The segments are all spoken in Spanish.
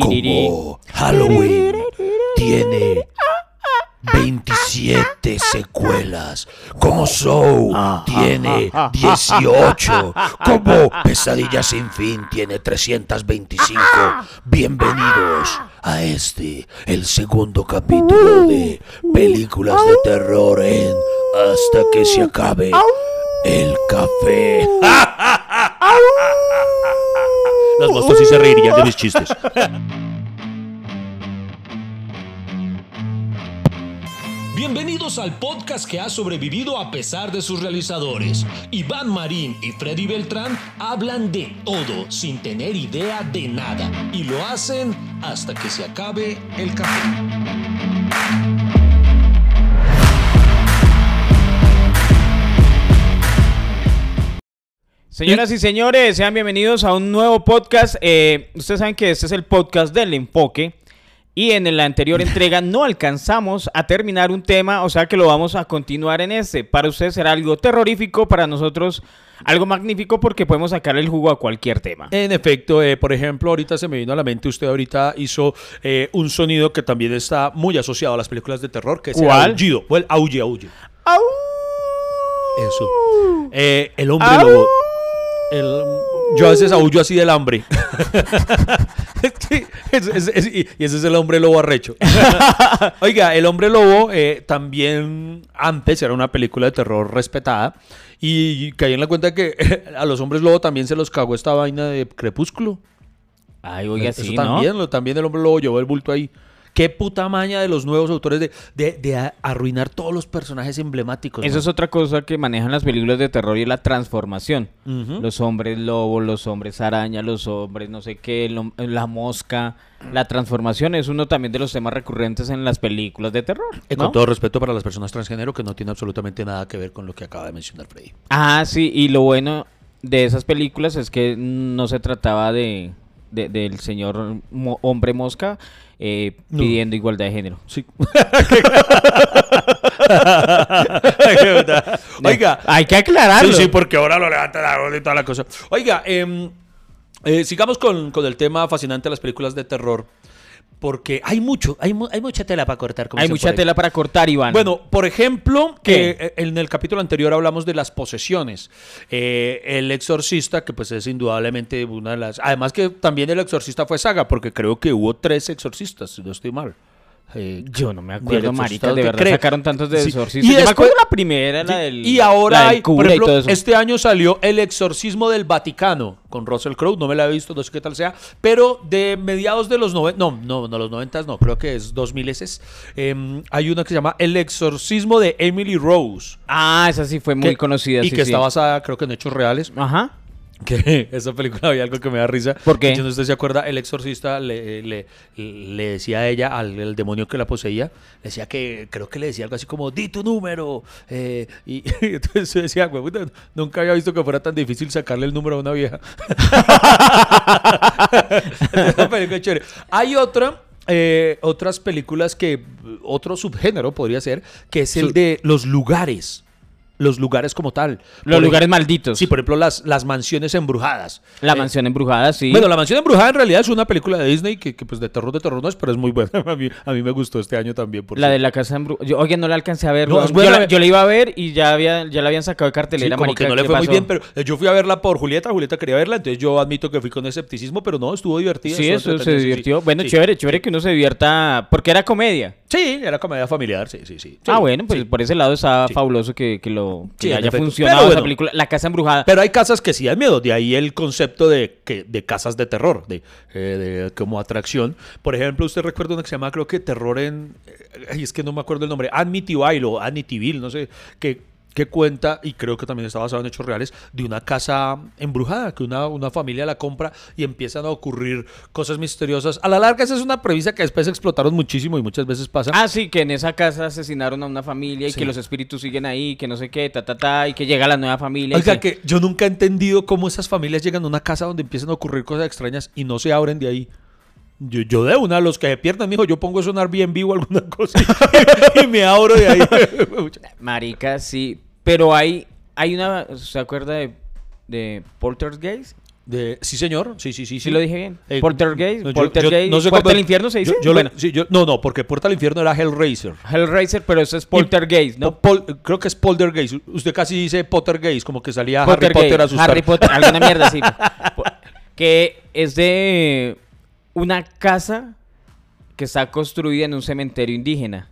Como Halloween tiene 27 secuelas, como Soul tiene 18, como Pesadilla sin fin tiene 325. Bienvenidos a este, el segundo capítulo de películas de terror en Hasta que se acabe el café. Los monstruos sí se reirían de mis chistes. Bienvenidos al podcast que ha sobrevivido a pesar de sus realizadores. Iván Marín y Freddy Beltrán hablan de todo sin tener idea de nada y lo hacen hasta que se acabe el café. Señoras y señores, sean bienvenidos a un nuevo podcast. Eh, ustedes saben que este es el podcast del enfoque. Y en la anterior entrega no alcanzamos a terminar un tema, o sea que lo vamos a continuar en este. Para ustedes será algo terrorífico, para nosotros algo magnífico porque podemos sacar el jugo a cualquier tema. En efecto, eh, por ejemplo, ahorita se me vino a la mente, usted ahorita hizo eh, un sonido que también está muy asociado a las películas de terror, que es ¿Cuál? el aullido, o el aulle, aulle. ¡Au! Eso. Eh, el hombre lobo. El- yo a veces aullo así del hambre. Sí, es- es- es- y ese es el hombre lobo arrecho. Oiga, el hombre lobo eh, también antes era una película de terror respetada. Y caí en la cuenta que a los hombres lobo también se los cagó esta vaina de crepúsculo. Ay, oiga, Eso sí, ¿no? también, lo, también el hombre lobo llevó el bulto ahí. Qué puta maña de los nuevos autores de, de- arruinar todos los personajes emblemáticos. Eso ¿no? es otra cosa que manejan las películas de terror y es la transformación. Los hombres lobo, los hombres araña, los hombres no sé qué, la mosca. La transformación es uno también de los temas recurrentes en las películas de terror. Eh, ¿no? Con todo respeto para las personas transgénero, que no tiene absolutamente nada que ver con lo que acaba de mencionar Freddy. Ah, sí, y lo bueno de esas películas es que no se trataba de, de- del señor mo- hombre mosca eh, No. pidiendo igualdad de género. Sí. Oiga, hay que aclararlo. Sí, sí, porque ahora lo levanta la y toda la cosa. Oiga, em, eh, sigamos con, con el tema fascinante de las películas de terror. Porque hay mucho, hay, hay mucha tela para cortar. como hay mucha tela para cortar, Iván. Bueno, por ejemplo, que eh, en el capítulo anterior hablamos de las posesiones. Eh, el exorcista, que pues es indudablemente una de las... Además que también el exorcista fue saga, porque creo que hubo tres exorcistas, si no estoy mal. Eh, yo no me acuerdo, marica, de que verdad sacaron tantos de Sí. exorcistas. Y Yo me acuerdo la primera, la del y ahora del hay, por y ejemplo, todo eso. este año salió El exorcismo del Vaticano con Russell Crowe, no me la he visto, no sé qué tal sea, pero de mediados de los 90, no, no, no, los 90 no, creo que es 2000 ese, hay una que se llama El exorcismo de Emily Rose. Ah, esa sí fue muy que- conocida. Y sí, que sí. está basada, creo que en hechos reales. Ajá. Que esa película había algo que me da risa. ¿Por qué? Yo no sé si usted se acuerda, el exorcista le, le, le decía a ella, al el demonio que la poseía, le decía que, creo que le decía algo así como, di tu número. eh, y, entonces yo decía, "Güey, nunca había visto que fuera tan difícil sacarle el número a una vieja. Chévere. Hay otra. eh, otras películas que otro subgénero podría ser que es el de los lugares los lugares como tal Los Por lugares malditos. Sí, por ejemplo, las, las mansiones embrujadas. La Eh, mansión embrujada, sí. Bueno, La mansión embrujada en realidad es una película de Disney que, que, pues de terror de terror no es, pero es muy buena. A mí, a mí me gustó este año también. Por la de la casa embrujada. Yo, oye, no la alcancé a ver. No, yo, la, yo la iba a ver y ya, había, ya la habían sacado de Sí, cartelera, como marica, que no le ¿qué fue muy bien, pero eh, yo fui a verla por Julieta, Julieta quería verla, entonces yo admito que fui con escepticismo, pero no, estuvo divertida. Sí, eso se sí, divirtió. sí. Bueno, Sí. chévere, chévere que uno se divierta. Porque era comedia. Sí, era comedia familiar, sí, sí, sí. ah, Sí, bueno, pues sí. por ese lado está Sí. fabuloso que, que lo que Sí, haya funcionado Pero esa bueno. película. La casa embrujada. Pero hay casas que sí dan miedo, de ahí el concepto de, que, de casas de terror, de, eh, de- como atracción. Por ejemplo, usted recuerda una que se llama, creo que Terror en... eh, es que no me acuerdo el nombre. Amityville o Amityville, no sé, que, que cuenta, y creo que también está basado en hechos reales, de una casa embrujada, que una, una familia la compra y empiezan a ocurrir cosas misteriosas. A la larga esa es una premisa que después explotaron muchísimo y muchas veces pasa. Ah, sí, que en esa casa asesinaron a una familia y Sí. que los espíritus siguen ahí, que no sé qué, ta, ta, ta, y que llega la nueva familia. Oiga, que yo nunca he entendido cómo esas familias llegan a una casa donde empiezan a ocurrir cosas extrañas y no se abren de ahí. Yo, yo de una, los que se pierdan, mijo, yo pongo sonar bien vivo alguna cosa y, y me abro de ahí. Marica, sí. Pero hay, hay una. ¿Se acuerda de, de Poltergeist? De, sí, señor. Sí, sí, sí. ¿Sí lo dije bien? Eh, Poltergeist, no, Poltergeist, yo no sé ¿Puerta al infierno se dice? Yo, Bueno. sí, no, no, porque Puerta al Infierno era Hellraiser. Hellraiser, pero eso es Poltergeist, ¿no? Pol- creo que es Poltergeist. Usted casi dice Pottergeist, como que salía Harry Potter a asustar. Harry Potter, alguna mierda. Po- que es de una casa que está construida en un cementerio indígena.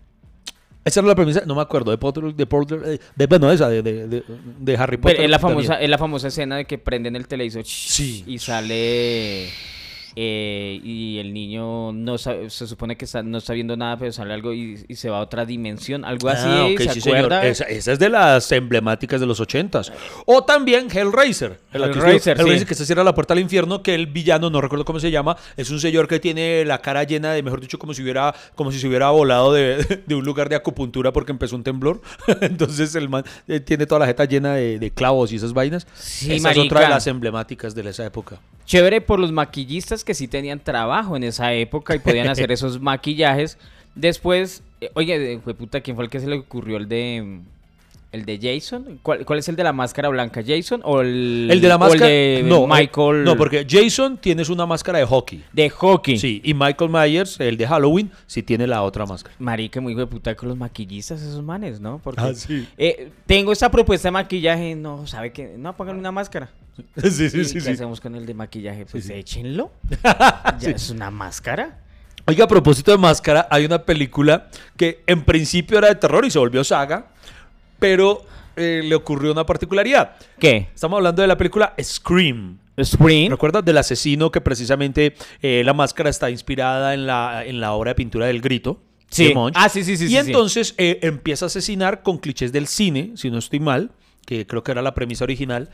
Esa era la premisa, no me acuerdo, de Potter, de Potter, eh, de, bueno, esa, de, de, de- Harry Potter. Pero es la también. famosa, es la famosa escena de que prenden el televisor Sí. y sale eh, y el niño no sabe- se supone que está- no está viendo nada, pero sale algo y, y se va a otra dimensión, algo así, Ah, ok, ¿se sí, señor. acuerda? Esa, esa es de las emblemáticas de los ochentas. O también Hellraiser. El Hellraiser, estuvo- Hellraiser, sí. que se cierra la puerta al infierno, que el villano, no recuerdo cómo se llama, es un señor que tiene la cara llena de, mejor dicho, como si hubiera, como si se hubiera volado de, de un lugar de acupuntura porque empezó un temblor. Entonces el man eh, tiene toda la jeta llena de, de clavos y esas vainas. Sí, esa es otra de las emblemáticas de esa época. Chévere por los maquillistas que sí tenían trabajo en esa época y podían hacer esos maquillajes. Después, eh, oye, fue puta, ¿quién fue el que se le ocurrió el de mm, el de Jason? ¿Cuál, cuál es el de la máscara blanca? ¿Jason o el, El de la máscara. de no, eh, Michael? No, porque Jason tienes una máscara de hockey. de hockey. Sí, y Michael Myers, el de Halloween, sí tiene la otra máscara. Marica, muy hijo de puta con los maquillistas esos manes, ¿no? Porque Ah, sí. eh, tengo esta propuesta de maquillaje, no, ¿sabe qué? No, pónganle una máscara. Sí, sí, ¿Y sí. ¿Qué sí. hacemos con el de maquillaje? Pues échenlo. Ya es una máscara. Oiga, a propósito de máscara, hay una película que en principio era de terror y se volvió saga, pero eh, le ocurrió una particularidad. ¿Qué? Estamos hablando de la película Scream. Spring. ¿Recuerdas del asesino que precisamente eh, la máscara está inspirada en la, en la obra de pintura del grito? Sí. Ah, sí, sí, sí, Y sí, sí. entonces eh, empieza a asesinar con clichés del cine, si no estoy mal, que creo que era la premisa original.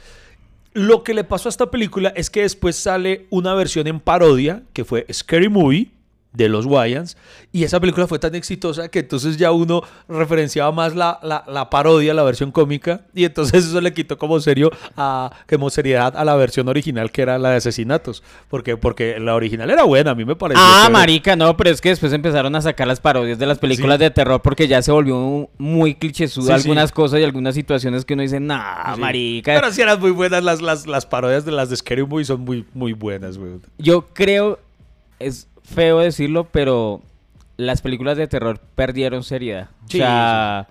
Lo que le pasó a esta película es que después sale una versión en parodia, que fue Scary Movie, de los Wayans, y esa película fue tan exitosa que entonces ya uno referenciaba más la, la, la parodia, la versión cómica, y entonces eso le quitó como serio a, como seriedad a la versión original que era la de asesinatos, porque, porque la original era buena, a mí me pareció. Ah, marica, no, pero es que después empezaron a sacar las parodias de las películas Sí. de terror porque ya se volvió muy clichésudo Sí, algunas sí. cosas y algunas situaciones que uno dice, nah, marica. Pero sí eran muy buenas las, las, las parodias de las de Scary Movie, son muy, muy buenas, güey. Yo creo, es feo decirlo, pero las películas de terror perdieron seriedad. Sí, o sea,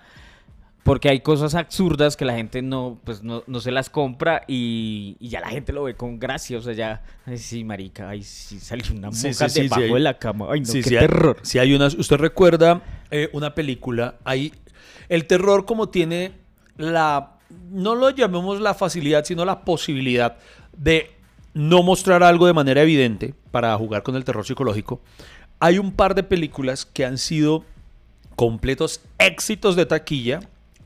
porque hay cosas absurdas que la gente no, pues no, no se las compra y, y ya la gente lo ve con gracia. O sea, ya, ay, sí, marica, ay, sí, salió una monja sí, debajo de la cama. Ay, no, Sí, qué terror. sí hay unas. ¿Usted recuerda eh, una película? Hay, el terror como tiene la, no lo llamemos la facilidad, sino la posibilidad de no mostrar algo de manera evidente para jugar con el terror psicológico. Hay un par de películas que han sido completos éxitos de taquilla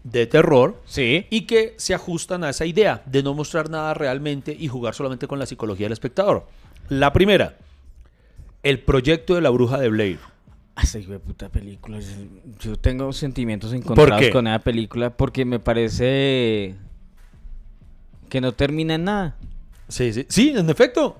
de terror Sí. y que se ajustan a esa idea de no mostrar nada realmente y jugar solamente con la psicología del espectador. La primera, el proyecto de la bruja de Blair. Esa hijo de puta película. Yo- tengo sentimientos encontrados con esa película porque me parece que no termina en nada. Sí, sí, sí, en efecto.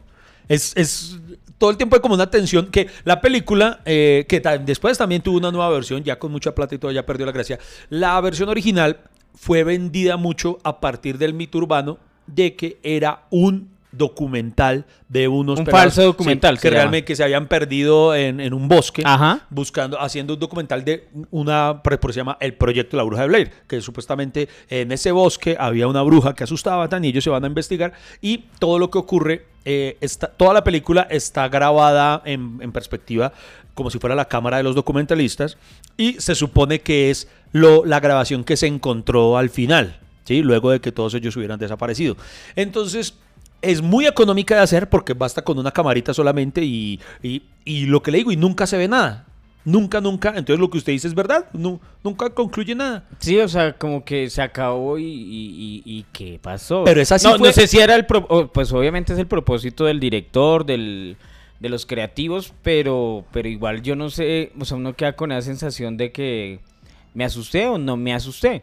Es, es todo el tiempo hay como una tensión que la película, eh, que después también tuvo una nueva versión, ya con mucha plata y todo, ya perdió la gracia. La versión original fue vendida mucho a partir del mito urbano de que era un documental de unos Un pelados, falso documental, que llama. realmente que se habían perdido en, en un bosque Ajá. buscando haciendo un documental de una por por- se llama el proyecto de la bruja de Blair que supuestamente en ese bosque había una bruja que asustaba tan y ellos se van a investigar y todo lo que ocurre eh, está, toda la película está grabada en, en perspectiva como si fuera la cámara de los documentalistas y se supone que es lo, la grabación que se encontró al final ¿sí? luego de que todos ellos hubieran desaparecido entonces es muy económica de hacer porque basta con una camarita solamente y, y- y lo que le digo, y nunca se ve nada. Nunca, nunca. Entonces lo que usted dice es verdad. Nu- nunca concluye nada. Sí, o sea, como que se acabó y, y- ¿qué pasó? Pero esa sí no, fue- no sé si era el... pro- pues obviamente es el propósito del director, del, de los creativos, pero, pero igual yo no sé, o sea, uno queda con esa sensación de que me asusté o no me asusté.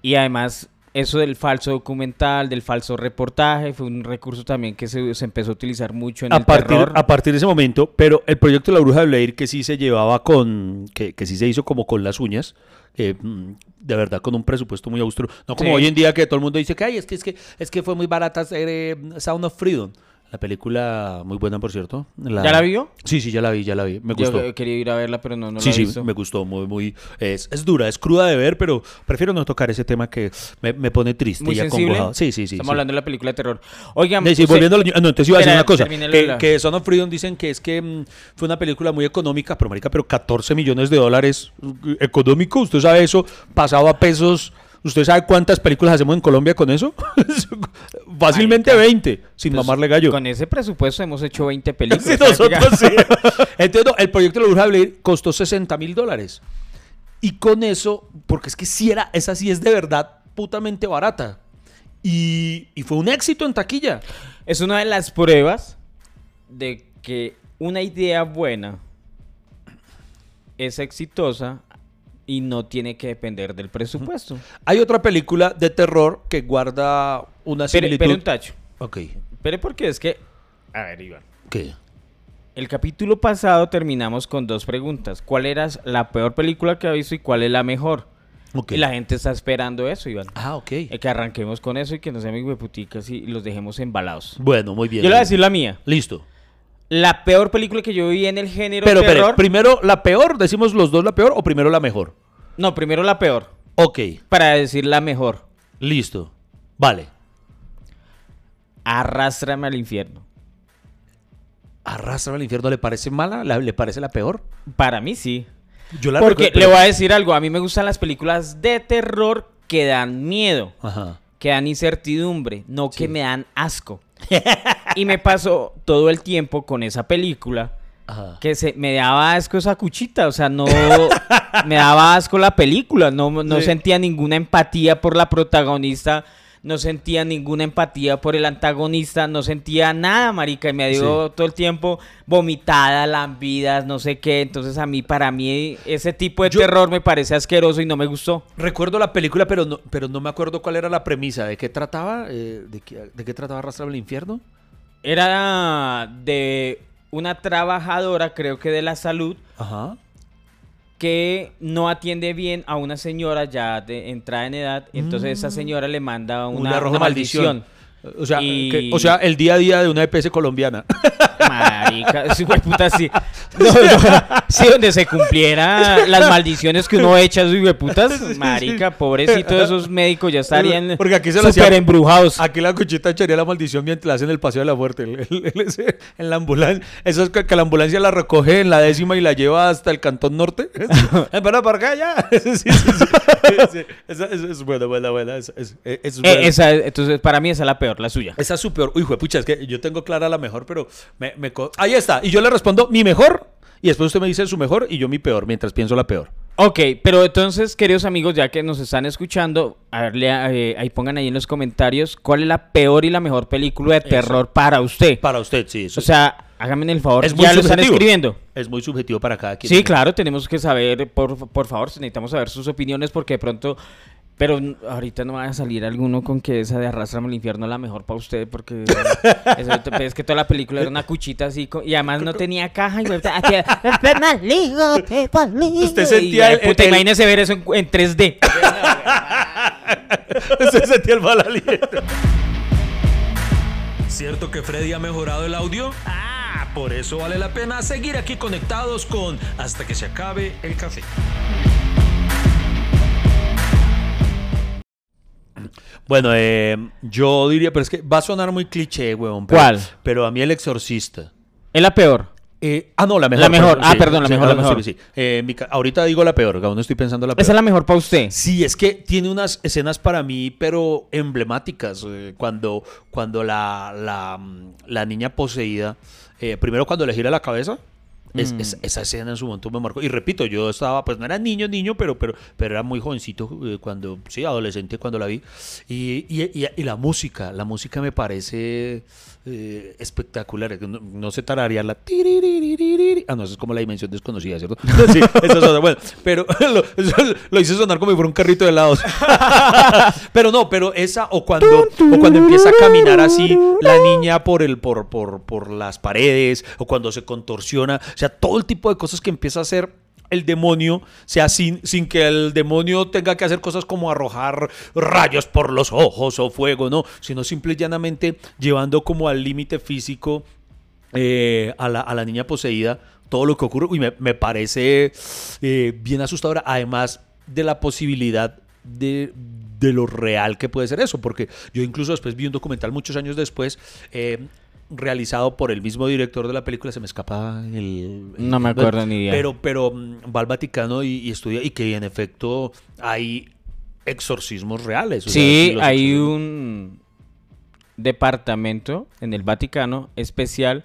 Y además, eso del falso documental, del falso reportaje, fue un recurso también que se, se empezó a utilizar mucho en A el partir, terror. a partir de ese momento, pero el proyecto de la bruja de Blair que sí se llevaba con, que, que sí se hizo como con las uñas, mm, de verdad con un presupuesto muy austro. No como Sí. hoy en día que todo el mundo dice que, ay, es que, es que, es que fue muy barata hacer eh, Sound of Freedom. La película muy buena, por cierto. ¿Ya la vio? Sí, sí, ya la vi, ya la vi. Me gustó. Yo quería ir a verla, pero no, no sí, la sí, visto. me gustó. Muy, muy. Es, es dura, es cruda de ver, pero prefiero no tocar ese tema que me, me pone triste Muy y sensible. acongojado. Sí, sí, sí. Estamos sí. hablando de la película de terror. Oigan, Sí, sí, volviendo a No, entonces iba a decir una cosa. Que, la- que Son of Freedom dicen que es que mm, fue una película muy económica, pero marica, pero 14 millones de dólares eh, económico. ¿Usted sabe eso? Pasado a pesos. ¿Usted sabe cuántas películas hacemos en Colombia con eso? Fácilmente 20, sin pues, mamarle gallo. Con ese presupuesto hemos hecho 20 películas. Sí, nosotros sí. Entonces, no, el proyecto de la Bruja de costó 60 mil dólares. Y con eso, porque es que si era, esa sí es de verdad putamente barata. Y, y fue un éxito en taquilla. Es una de las pruebas de que una idea buena es exitosa y no tiene que depender del presupuesto. Hay otra película de terror que guarda una Pero, similitud. pero un tacho. Ok. Pero porque es que... A ver, Iván. ¿Qué? El capítulo pasado terminamos con dos preguntas. ¿Cuál era la peor película que ha visto y cuál es la mejor? Ok. Y la gente está esperando eso, Iván. Ah, ok. Eh, Que arranquemos con eso y que nos sean hueputicas y los dejemos embalados. Bueno, muy bien. Yo le voy a decir la mía. Listo. La peor película que yo vi en el género Pero, pero, terror. primero la peor, decimos los dos la peor o primero la mejor. No, primero la peor. Ok, Para decir la mejor. listo. Vale. Arrástrame al infierno. Arrastrame al infierno, ¿le parece mala? ¿La- ¿Le parece la peor? Para mí sí. Yo la Porque recuerdo, le voy a decir algo. A mí me gustan las películas de terror que dan miedo, Ajá. que dan incertidumbre, no que me dan asco. y me pasó todo el tiempo con esa película Ajá. que se me daba asco esa cuchita, o sea, no me daba asco la película, no, no Sí. sentía ninguna empatía por la protagonista, no sentía ninguna empatía por el antagonista, no sentía nada, marica, y me dio Sí. todo el tiempo vomitada, lambidas, no sé qué, entonces a mí, para mí, ese tipo de Yo- terror me parece asqueroso y no me gustó. Recuerdo la película, pero no, pero no me acuerdo cuál era la premisa. ¿De qué trataba? Eh, ¿de, qué, ¿De qué trataba Arrastrame al infierno? Era de una trabajadora, creo que de la salud, Ajá. que no atiende bien a una señora ya de entrada en edad, entonces esa señora le manda Un una, una maldición. O sea, Y- que- o sea, el día a día de una EPS colombiana. Marica, güey, puta, sí. No, no, sí, donde se cumpliera las maldiciones que uno echa, güey, putas. Marica, pobrecito esos médicos ya estarían Porque aquí se hacía- embrujados. Aquí la cuchita echaría la maldición mientras la hacen el paseo de la muerte. el- el- el- en la ambulancia. Eso es que, que la ambulancia la recoge en la décima y la lleva hasta el cantón norte. Eh, Para para acá ya. Sí, es, es buena, buena, buena. Es Eh, buena. esa, entonces, para mí esa es la peor, la suya. Esa es su peor. Uy, pucha, es que yo tengo clara la mejor, pero me, ahí está. Y yo le respondo mi mejor y después usted me dice su mejor y yo mi peor, mientras pienso la peor. Ok, pero entonces, queridos amigos, ya que nos están escuchando, a ver, eh, ahí pongan ahí en los comentarios cuál es la peor y la mejor película de terror para usted. Para usted, sí. eso O sea, háganme el favor, es muy ya lo están subjetivo. escribiendo. Es muy subjetivo para cada quien. Sí, claro, tenemos que saber, por, por favor, necesitamos saber sus opiniones porque de pronto... Pero ahorita no va a salir alguno con que esa de Arrastrame al infierno es la mejor para usted porque eso- es que toda la película era una cuchita así y además no tenía caja y Usted sentía Y, el- puta, el- imagínese ver eso en, en 3D. Usted sentía el mal aliento. ¿Cierto que Freddy ha mejorado el audio? Ah, por eso vale la pena seguir aquí conectados con Hasta que se acabe el café. Bueno, eh, yo diría, pero es que va a sonar muy cliché, huevón. Pero, ¿Cuál? Pero a mí el exorcista. Es la peor. Eh, ah, no, la mejor. La mejor. Ah, perdón, la mejor, la mejor. sí. Eh, mi ahorita digo la peor, aún no estoy pensando la peor. Esa es la mejor para usted. Sí, es que tiene unas escenas para mí, pero emblemáticas. eh, cuando cuando la, la, mm, la niña poseída, primero cuando le gira la cabeza, es- Mm. es- esa escena en su momento me marcó. Y repito, yo estaba, pues no era niño, niño, pero, pero, pero era muy jovencito eh, cuando, sí, adolescente cuando la vi. Y, y- y- y la música, la música me parece eh, espectacular. No, no sé tararear la... Ah, no, eso es como la dimensión desconocida, ¿cierto? Sí, eso es otra. Bueno, pero lo, lo hice sonar como si fuera un carrito de helados. pero no, pero esa, o cuando, o cuando empieza a caminar así la niña por, el, por, por, por las paredes, o cuando se contorsiona, o sea, todo el tipo de cosas que empieza a hacer el demonio sea sin, sin que el demonio tenga que hacer cosas como arrojar rayos por los ojos o fuego, no, sino simple y llanamente llevando como al límite físico eh, a, la, a la niña poseída todo lo que ocurre. Uy, me, me parece eh, bien asustadora, además de la posibilidad de, de lo real que puede ser eso, porque yo incluso después vi un documental muchos años después. eh, realizado por el mismo director de la película, se me escapa el... No me acuerdo ni idea. Pero, pero mm, va al Vaticano y, y estudia, y que en efecto hay exorcismos reales. o Sí, hay un departamento en el Vaticano especial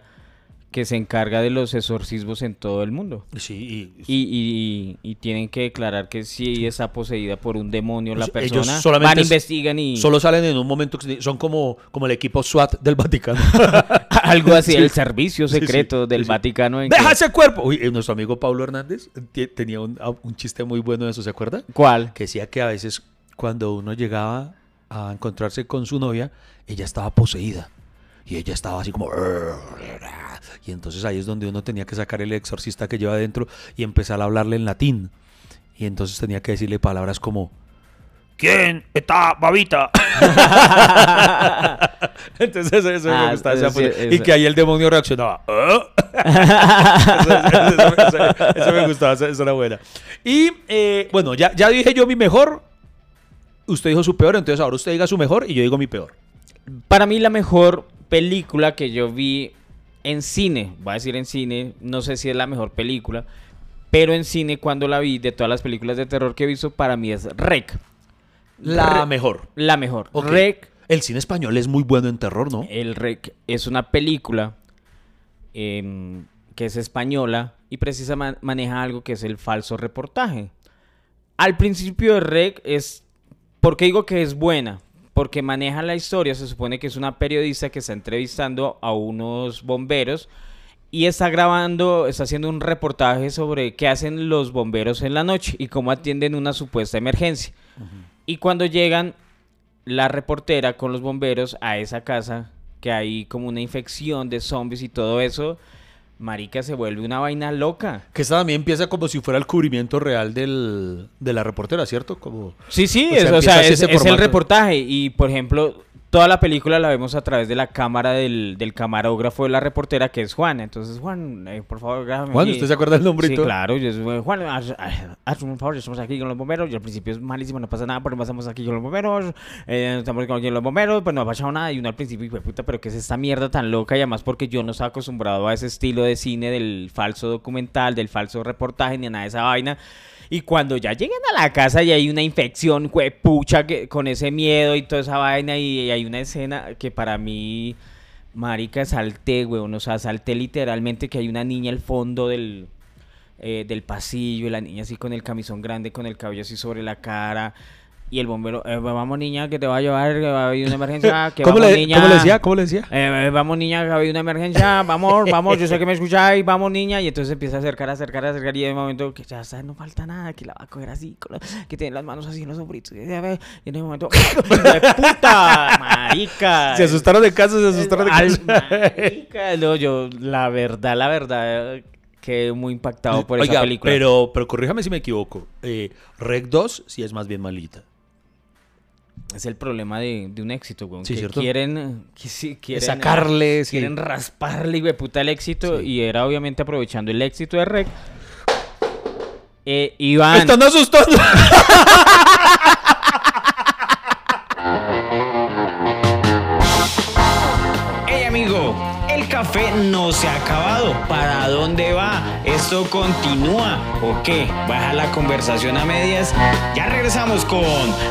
que se encarga de los exorcismos en todo el mundo. Sí, y- Y, y- y tienen que declarar que si está poseída por un demonio la Pues, ellos persona, solamente van, es- investigan y Solo salen en un momento, que son como, como el equipo SWAT del Vaticano. algo así, Sí. el servicio Sí, sí, secreto del sí, sí. Vaticano. en que- ¡Deja ese cuerpo! Uy, eh, nuestro amigo Pablo Hernández tenía un, ah, un chiste muy bueno de eso, ¿se acuerda? ¿Cuál? Que decía que a veces cuando uno llegaba a encontrarse con su novia, ella estaba poseída. Y ella estaba así como... Y entonces ahí es donde uno tenía que sacar el exorcista que lleva adentro y empezar a hablarle en latín. Y entonces tenía que decirle palabras como... ¿Quién está babita? Entonces eso Ah, me gustaba. esa sí, Y que ahí el demonio reaccionaba. ¿Ah? eso, eso- eso- eso me gustaba, eso, eso era buena. Y eh, bueno, ya, ya dije yo mi mejor. Usted dijo su peor, entonces ahora usted diga su mejor y yo digo mi peor. Para mí la mejor película que yo vi en cine, voy a decir en cine, no sé si es la mejor película, pero en cine cuando la vi de todas las películas de terror que he visto, para mí es Rec. La Re- mejor. La mejor. Rec, El cine español es muy bueno en terror, ¿no? el Rec es una película em, que es española y precisamente maneja algo que es el falso reportaje. Al principio de Rec es... ¿Por qué digo que es buena? Porque maneja la historia, se supone que es una periodista que está entrevistando a unos bomberos y está grabando, está haciendo un reportaje sobre qué hacen los bomberos en la noche y cómo atienden una supuesta emergencia. Y cuando llegan la reportera con los bomberos a esa casa, que hay como una infección de zombies y todo eso, marica, se vuelve una vaina loca. Que esta también empieza como si fuera el cubrimiento real del, de la reportera, ¿cierto? Como... Sí, sí, O sea, es, o sea, es, el reportaje y, por ejemplo, toda la película la vemos a través de la cámara del, del camarógrafo de la reportera, que es Juan. Entonces, Juan, eh, por favor, grábame Juan, aquí. ¿usted se acuerda del nombre y Sí, claro. Yo, soy, Juan, haz, haz- un favor, estamos aquí con los bomberos. Y al principio es malísimo, no pasa nada, pero pasamos aquí con los bomberos. eh, estamos aquí con los bomberos, pues no ha pasado nada. Y uno al principio, hijo puta, pero ¿qué es esta mierda tan loca? Y además porque yo no estaba acostumbrado a ese estilo de cine del falso documental, del falso reportaje, ni a nada de esa vaina. Y cuando ya lleguen a la casa y hay una infección, pucha, con ese miedo y toda esa vaina, y, hay una escena que para mí, marica, salté, weón. O sea, salté literalmente que hay una niña al fondo del, eh, del pasillo, la niña así con el camisón grande, con el cabello así sobre la cara. Y el bombero, eh, vamos niña, que te va a llevar, que va a haber una emergencia. Que ¿Cómo, vamos, le, niña. ¿Cómo le decía? ¿Cómo le decía? Eh, eh, vamos niña, que ha habido una emergencia, vamos, vamos, yo sé que me escucháis, vamos niña, y entonces empieza a acercar, acercar, acercar, y de momento que ya está, no falta nada, que la va a coger así, con la- que tiene las manos así en los hombritos, y en ese momento, ¡de puta, marica! Se asustaron de casa, se asustaron de casa. marica, no, yo, la verdad, la verdad, quedé muy impactado por esa Oiga, película. Pero, pero corríjame si me equivoco. Eh, Rec 2 sí es más bien malita. Es el problema de, de un éxito, weón. Sí, que ¿cierto? quieren, que sí, quieren sacarle, sí. quieren rasparle, güey, puta el éxito. Sí. Y era obviamente aprovechando el éxito de Rec. Eh, Iván, ¡Me están asustando! Hey amigo, el café no se ha acabado. ¿Esto continúa o qué? ¿Baja la conversación a medias? Ya regresamos con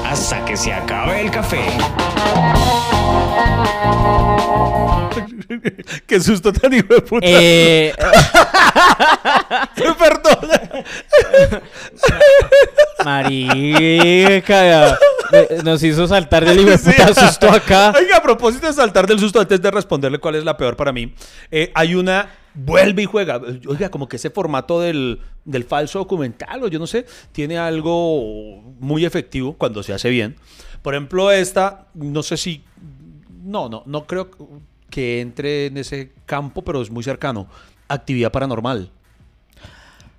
Hasta que se acabe el café. ¡Qué susto tan hijo de puta! Eh, Perdón. marica, eh, nos hizo saltar del hijo Sí. susto acá. Oiga, a propósito de saltar del susto, antes de responderle cuál es la peor para mí, eh, hay una vuelve y juega. Oiga, como que ese formato del, del falso documental, o yo no sé, tiene algo muy efectivo cuando se hace bien. Por ejemplo, esta, no sé si. No, no, no creo que entre en ese campo, pero es muy cercano. Actividad paranormal.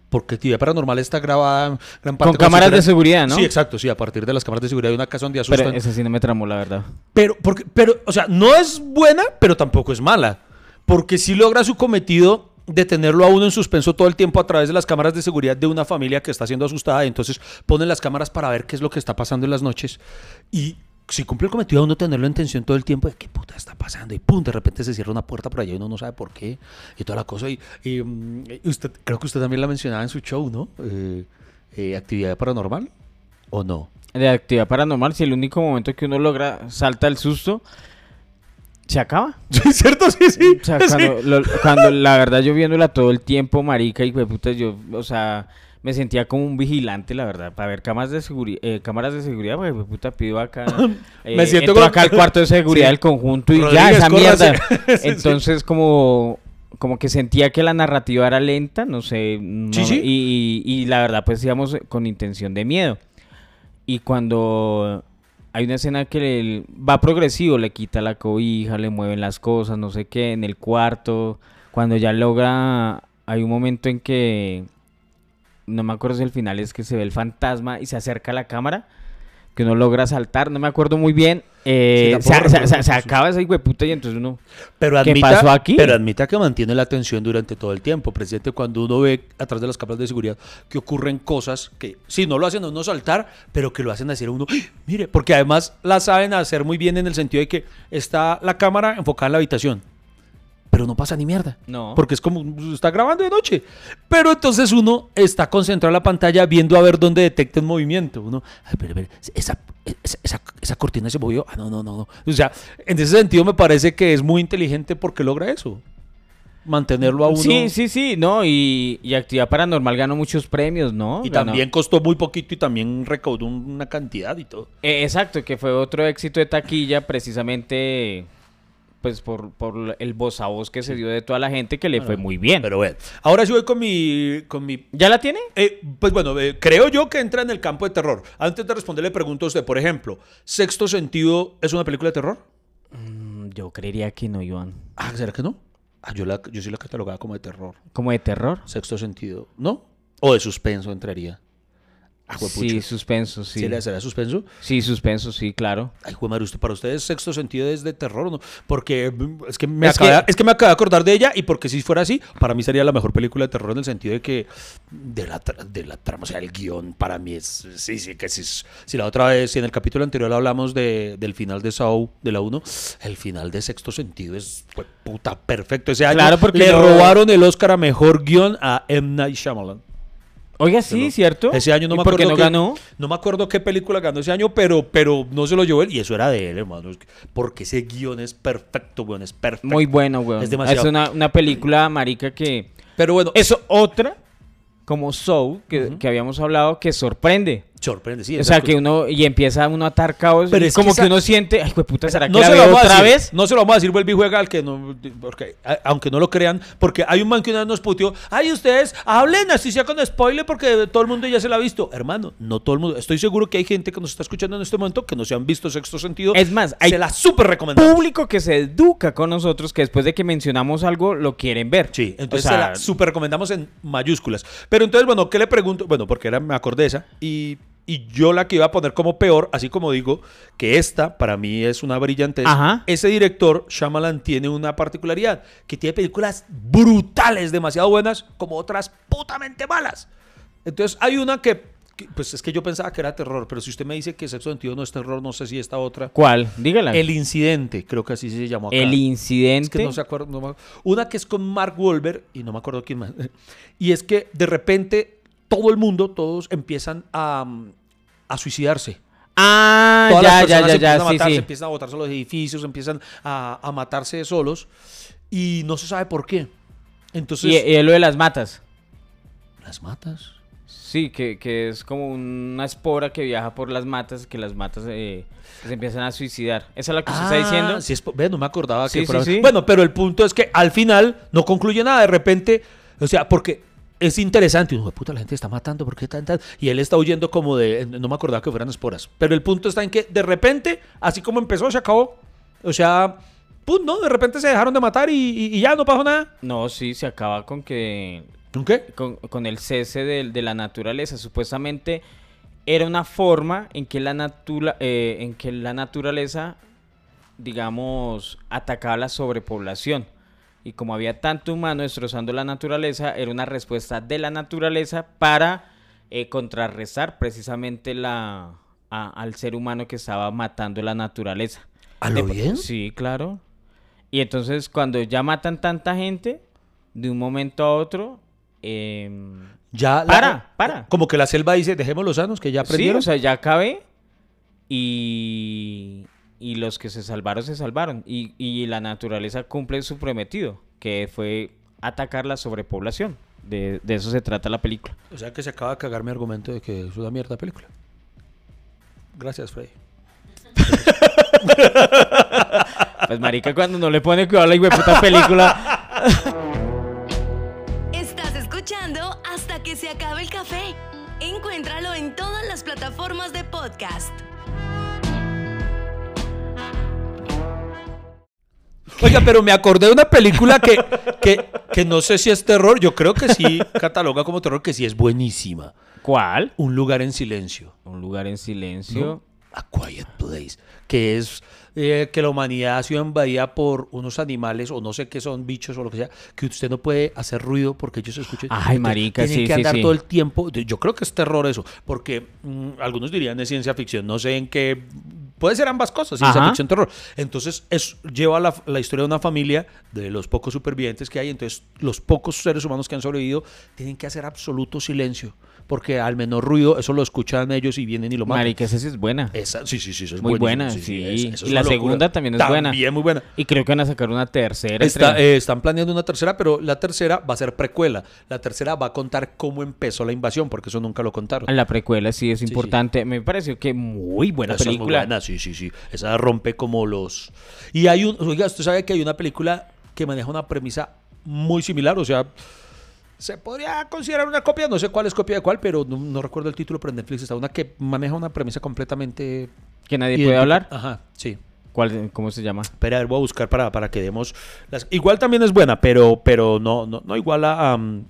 Porque actividad paranormal está grabada en gran parte Con cámaras de seguridad, ¿no? Sí, exacto, sí, a partir de las cámaras de seguridad de una casa donde asustan. Pero ese sí no me tramó, la verdad. Pero, porque, pero, o sea, no es buena, pero tampoco es mala. Porque sí logra su cometido de tenerlo a uno en suspenso todo el tiempo a través de las cámaras de seguridad de una familia que está siendo asustada. Y entonces ponen las cámaras para ver qué es lo que está pasando en las noches. Y si cumple el cometido a uno tenerlo en tensión todo el tiempo de qué puta está pasando. Y pum, de repente se cierra una puerta por allá y uno no sabe por qué. Y toda la cosa. Y, y, mm, y usted, creo que usted también la mencionaba en su show, ¿no? Eh, eh, actividad paranormal. ¿O no? De actividad paranormal, si el único momento que uno logra salta el susto, se acaba. Sí, ¿cierto? Sí, sí. O sea, Sí. cuando, lo- cuando la verdad yo viéndola todo el tiempo, marica, y puta, yo, o sea, me sentía como un vigilante, la verdad, para ver cámaras de seguridad, cámaras de seguridad, porque de puta pido acá, eh, Me siento entro como- acá al cuarto de seguridad Sí. del conjunto y ya, Rodríguez, esa córrase. mierda. Sí, sí. Entonces, como, como que sentía que la narrativa era lenta, no sé, no- Sí, sí. Y, y- y la verdad, pues íbamos con intención de miedo. Y cuando hay una escena que le- va progresivo, le quita la cobija, le mueven las cosas, no sé qué, en el cuarto. Cuando ya logra, hay un momento en que, no me acuerdo si el final es que se ve el fantasma y se acerca a la cámara, que uno logra saltar, no me acuerdo muy bien. Eh, Sí, se, acaba esa puta y entonces uno... Pero ¿Qué admita, pasó aquí? Pero admita que mantiene la atención durante todo el tiempo. Presidente, cuando uno ve atrás de las cámaras de seguridad que ocurren cosas que, sí, no lo hacen a uno saltar, pero que lo hacen decir a uno, mire, porque además la saben hacer muy bien en el sentido de que está la cámara enfocada en la habitación. Pero no pasa ni mierda. No. Porque es como, está grabando de noche. Pero entonces uno está concentrado en la pantalla viendo a ver dónde detecta el movimiento. Uno, ay, pero, pero, esa, esa, esa- esa cortina se movió. Ah, no, no, no, no. O sea, en ese sentido me parece que es muy inteligente porque logra eso. Mantenerlo a uno. Sí, sí, sí, no, y, y Actividad Paranormal ganó muchos premios, ¿no? Y Ganó- también costó muy poquito y también recaudó una cantidad y todo. Eh, exacto, que fue otro éxito de taquilla precisamente pues por, por el voz a voz que se dio de toda la gente que le fue muy bien. Pero bueno, ahora sí voy con mi, con mi ¿Ya la tiene? Eh, pues bueno, eh, creo yo que entra en el campo de terror. Antes de responder, le pregunto a usted, por ejemplo, ¿Sexto Sentido es una película de terror? Mm, Yo creería que no, Iván. Ah, ¿será que no? Ah, yo, la, yo sí la catalogaba como de terror. ¿Como de terror? Sexto Sentido, ¿no? O de suspenso entraría. Ah. Sí, suspenso, sí. ¿Sí le- ¿Será suspenso? Sí, suspenso, sí, claro. Ay, Juan Mario, ¿usted- para ustedes Sexto Sentido es de terror o no? Porque mm, es que, me Es acaba, que- es que me acabo de acordar de ella y porque si fuera así, para mí sería la mejor película de terror en el sentido de que de la, tra- de la trama, o sea, el guion para mí es, sí, sí, que si, si la otra vez, si en el capítulo anterior hablamos de, del final de Saw, de la 1, el final de Sexto Sentido es, fue puta, perfecto. Ese año Claro, porque le no- robaron el Oscar a Mejor Guión a M. Night Shyamalan. Oiga, sí, Pero ¿cierto? Ese año no ¿Y me acuerdo no qué- ganó? No me acuerdo qué película ganó ese año, pero, pero no se lo llevó él. Y eso era de él, hermano. Es que- Porque ese guion es perfecto, weón. Es perfecto. Muy bueno, weón. Es Es, demasiado. una, una película marica que... Pero bueno, Eso otra, como Soul, que, que habíamos hablado, que sorprende. Sorprende, sí. o sea, que uno, y empieza uno a atar caos, Pero y es que como que uno siente, ay, pues puta, ¿será que no la se lo veo vamos a otra decir, vez? No se lo vamos a decir, vuelve y juega al que no. Porque, a- aunque no lo crean, porque hay un man que una vez nos puteó. Ay, ustedes hablen así sea con spoiler porque todo el mundo ya se la ha visto. Hermano, no todo el mundo. Estoy seguro que hay gente que nos está escuchando en este momento que no se han visto Sexto Sentido. Es más, hay se la súper recomendamos. público que se educa con nosotros, que después de que mencionamos algo, lo quieren ver. Sí, entonces O sea, se la súper recomendamos en mayúsculas. Pero entonces, bueno, ¿qué le pregunto? Bueno, porque era, me acordé de esa. Y, y yo la que iba a poner como peor, así como digo que esta para mí es una brillantez. Ajá. Ese director, Shyamalan, tiene una particularidad, que tiene películas brutales, demasiado buenas, como otras putamente malas. Entonces hay una que, que, pues es que yo pensaba que era terror, pero si usted me dice que Sexto Sentido no es terror, no sé si esta otra. ¿Cuál? Dígala. El Incidente, creo que así se llamó acá. El incidente. Es que no se no me- una que es con Mark Wahlberg y no me acuerdo quién más. Y es que de repente todo el mundo, todos empiezan a, mm, a suicidarse. Ah, Todas ya, las ya, personas ya, empiezan ya, a matarse, sí. empiezan a botarse los edificios, empiezan a, a matarse solos y no se sabe por qué. Entonces, Y, y lo de las matas. las matas. Sí, que, que es como una espora que viaja por las matas, que las matas eh, se empiezan a suicidar. ¿Esa es la que usted está diciendo? Ah, Sí, es, ve, no me acordaba Sí, que sí, sí. Bueno, pero el punto es que al final no concluye nada. De repente, o sea, porque es interesante. Uno, puta, la gente está matando, ¿por qué tan, tan? Y él está huyendo como de. No me acordaba que fueran esporas. Pero el punto está en que de repente, así como empezó, se acabó. O sea, pum, ¿no? De repente se dejaron de matar y, y- y ya no pasó nada. No, sí, se acaba con que ¿Un qué? con, con el cese de, de la naturaleza. Supuestamente era una forma en que la, natura, eh, en que la naturaleza, digamos, atacaba la sobrepoblación. Y como había tanto humano destrozando la naturaleza, era una respuesta de la naturaleza para eh, contrarrestar precisamente la, a- al ser humano que estaba matando la naturaleza. ¿A lo De- bien? Sí, claro. Y entonces cuando ya matan tanta gente, de un momento a otro, em, Ya la- Para, para. Como que la selva dice, dejemos los sanos que ya sí, aprendieron. o sea, ya acabé y, y los que se salvaron se salvaron. Y, y la naturaleza cumple su prometido, que fue atacar la sobrepoblación. De, de eso se trata la película. O sea que se acaba de cagar mi argumento de que es una mierda película. Gracias, Freddy. Pues marica, cuando no le pone cuidado a la puta película. Estás escuchando hasta que se acabe el café. Encuéntralo en todas las plataformas de podcast. Oiga, pero me acordé de una película que, que, que no sé si es terror. Yo creo que sí cataloga como terror, que sí es buenísima. ¿Cuál? Un lugar en silencio. Un lugar en silencio. A Quiet Place. Que es eh, que la humanidad ha sido invadida por unos animales o no sé qué son, bichos o lo que sea, que usted no puede hacer ruido porque ellos escuchen. Ay, marica, Tienen sí, que sí, andar sí. todo el tiempo. Yo creo que es terror eso, porque mm, algunos dirían es ciencia ficción. No sé en qué. Puede ser ambas cosas, ciencia Ajá. ficción, terror. Entonces, es, lleva la, la historia de una familia, de los pocos supervivientes que hay. Entonces, los pocos seres humanos que han sobrevivido tienen que hacer absoluto silencio, porque al menor ruido, eso lo escuchan ellos y vienen y lo matan. Marica, esa sí es buena. Esa, sí, sí, sí, eso es Muy buena, sí. eso es Y la segunda también es buena. También muy buena. Y creo que van a sacar una tercera. Está- eh, están planeando una tercera, pero la tercera va a ser precuela. La tercera va a contar cómo empezó la invasión, porque eso nunca lo contaron. La precuela sí es sí. importante. Me pareció que muy buena Esa es muy película. buena, sí, sí, sí. Esa rompe como los... Y hay un... Oiga, usted sabe que hay una película que maneja una premisa muy similar, o sea... Se podría considerar una copia, no sé cuál es copia de cuál, pero no, no recuerdo el título, pero en Netflix está una que maneja una premisa completamente... Que nadie puede hablar. Ajá, sí. ¿Cuál, ¿Cómo se llama? Espera, a ver, voy a buscar para, para que demos las... Igual también es buena, pero, pero no, no, no igual a, am,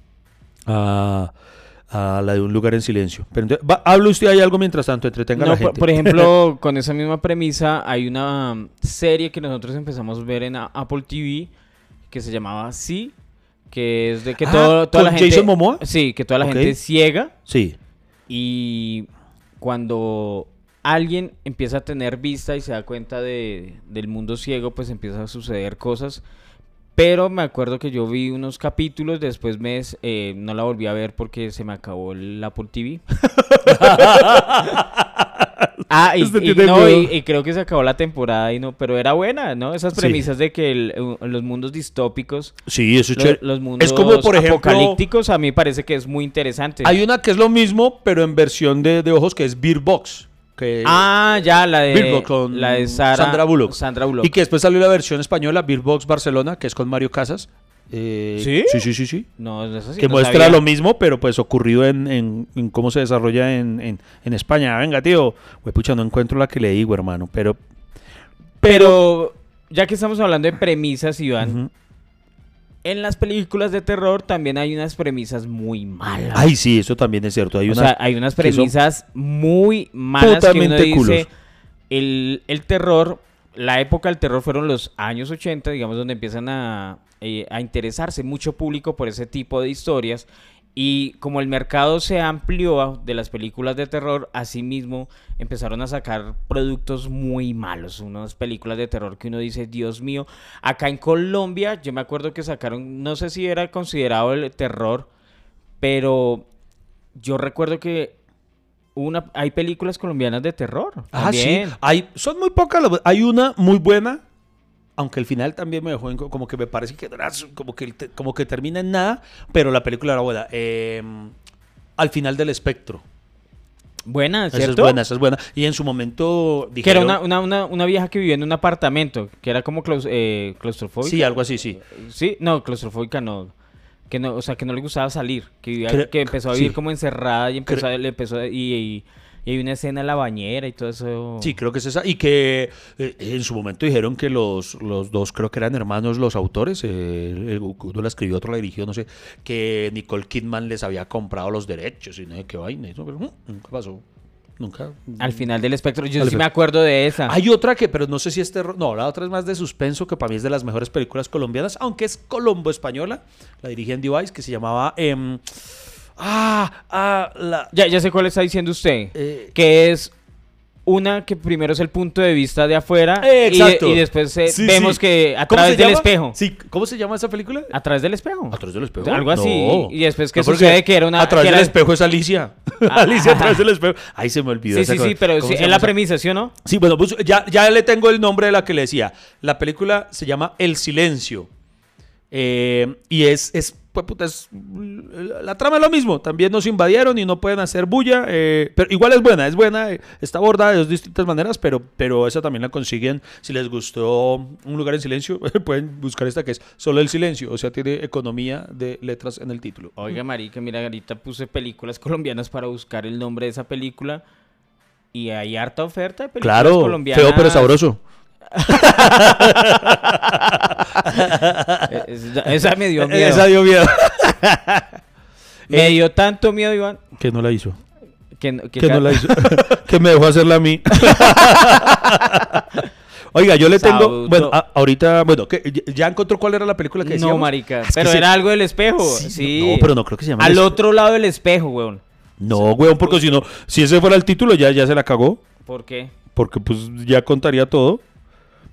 a, a la de un lugar en silencio. Pero entonces, va, hable usted ahí algo mientras tanto, entretenga a la gente. por ejemplo, con esa misma premisa, hay una serie que nosotros empezamos a ver en Apple TV que se llamaba Sí, que es de que Ah, todo, toda la ¿con gente. Jason Momoa? Sí, que toda la Ok. gente ciega Sí. y cuando alguien empieza a tener vista y se da cuenta de, del mundo ciego, pues empiezan a suceder cosas. Pero me acuerdo que yo vi unos capítulos, después me, eh, no la volví a ver porque se me acabó el Apple TV. ah, y, tiene no, y- y creo que se acabó la temporada y no, pero era buena, ¿no? Esas Sí. premisas de que el- los mundos distópicos, Sí, eso es lo- chévere. los mundos Es como, por ejemplo, apocalípticos, a mí parece que es muy interesante. hay una que es lo mismo, pero en versión de, de ojos, que es Beer Box. Que, Ah, ya, la de, Bird Box con la de Sara- Sandra Bullock. Sandra Bullock. Y que después salió la versión española, Beer Box Barcelona, que es con Mario Casas. Eh, ¿Sí? Sí, sí, sí, sí. No, eso sí que no muestra sabía. lo mismo, pero pues ocurrido en, en- en cómo se desarrolla en, en- en España. Venga, tío. Güey, pucha, no encuentro la que le digo, hermano. Pero. Pero, ya que estamos hablando de premisas, Iván. En las películas de terror también hay unas premisas muy malas. Ay, sí, eso también es cierto. Hay o una. sea, hay unas que premisas muy malas que uno totalmente dice, culos. el, el terror, la época del terror fueron los años 80, digamos, donde empiezan a, eh, a interesarse mucho público por ese tipo de historias. Y como el mercado se amplió de las películas de terror, asimismo empezaron a sacar productos muy malos, unas películas de terror que uno dice, Dios mío, acá en Colombia, yo me acuerdo que sacaron, no sé si era considerado el terror, pero yo recuerdo que una, hay películas colombianas de terror. Ah, sí. Hay, son muy pocas. Hay una muy buena. Aunque el final también me dejó en como que me parece que como que, como que termina en nada, pero la película era buena. Eh, al final del espectro. Buena, Esa ¿cierto? es buena, esa es buena. Y en su momento Que era una, una, una, una vieja que vivía en un apartamento, que era como claus- eh, claustrofóbica. Sí, algo así, sí. Sí, no, claustrofóbica no. Que no, o sea, que no le gustaba salir, que, vivía- Cre- que empezó a vivir sí. como encerrada y empezó, le empezó y, Y hay una escena en la bañera y todo eso. Sí, creo que es esa. Y que eh, en su momento dijeron que los, los dos, creo que eran hermanos los autores, eh, uno la escribió, otro la dirigió, no sé, que Nicole Kidman les había comprado los derechos y no sé qué vaina. eso, pero, mm, nunca pasó. Nunca. Al final del espectro. Yo Al sí me acuerdo de esa. Hay otra que, pero no sé si es terror. No, la otra es más de suspenso, que para mí es de las mejores películas colombianas, aunque es colombo española. La dirige en Device, que se llamaba. em, ah, ah, la. Ya, ya sé cuál está diciendo usted. Eh, que es una que primero es el punto de vista de afuera Eh, y de- exacto. y, después eh, Sí, vemos sí. que a ¿Cómo través del llama? espejo. Sí, ¿cómo se llama esa película? A través del espejo. ¿A través del espejo? Algo así. No. Y después que No, sucede que era una... A través del era- espejo es Alicia. Ah, Alicia a través del espejo. Ahí se me olvidó. Sí, esa sí, cosa. sí, pero ¿Cómo sí, es la premisa, ¿sí o no? Sí, bueno, pues ya, ya le tengo el nombre de la que le decía. La película se llama El Silencio. Eh, y es, es, pues, puta, es- La trama es lo mismo. También nos invadieron y no pueden hacer bulla. eh, pero igual es buena, es buena. eh, está abordada de dos distintas maneras, pero, pero esa también la consiguen. Si les gustó Un lugar en silencio, pueden buscar esta que es Solo el Silencio. O sea, tiene economía de letras en el título. Oiga, marica, mira, ahorita puse películas colombianas para buscar el nombre de esa película y hay harta oferta de películas Claro, colombianas. feo pero sabroso. Esa, me dio miedo. Esa dio miedo. Me dio tanto miedo, Iván, Que no la hizo. que, no- que Que ca- no la hizo. que me dejó hacerla a mí. Oiga, yo le tengo. Bueno, a- ahorita. Bueno, que ya- ¿ya encontró cuál era la película que decíamos? No, marica. Es pero se- era algo del espejo. Sí, Sí. no, pero no creo que se llame Al El otro lado del espejo, weón. No, weón, porque si no. Si ese fuera el título, ya, ya se la cagó. ¿Por qué? Porque pues ya contaría todo.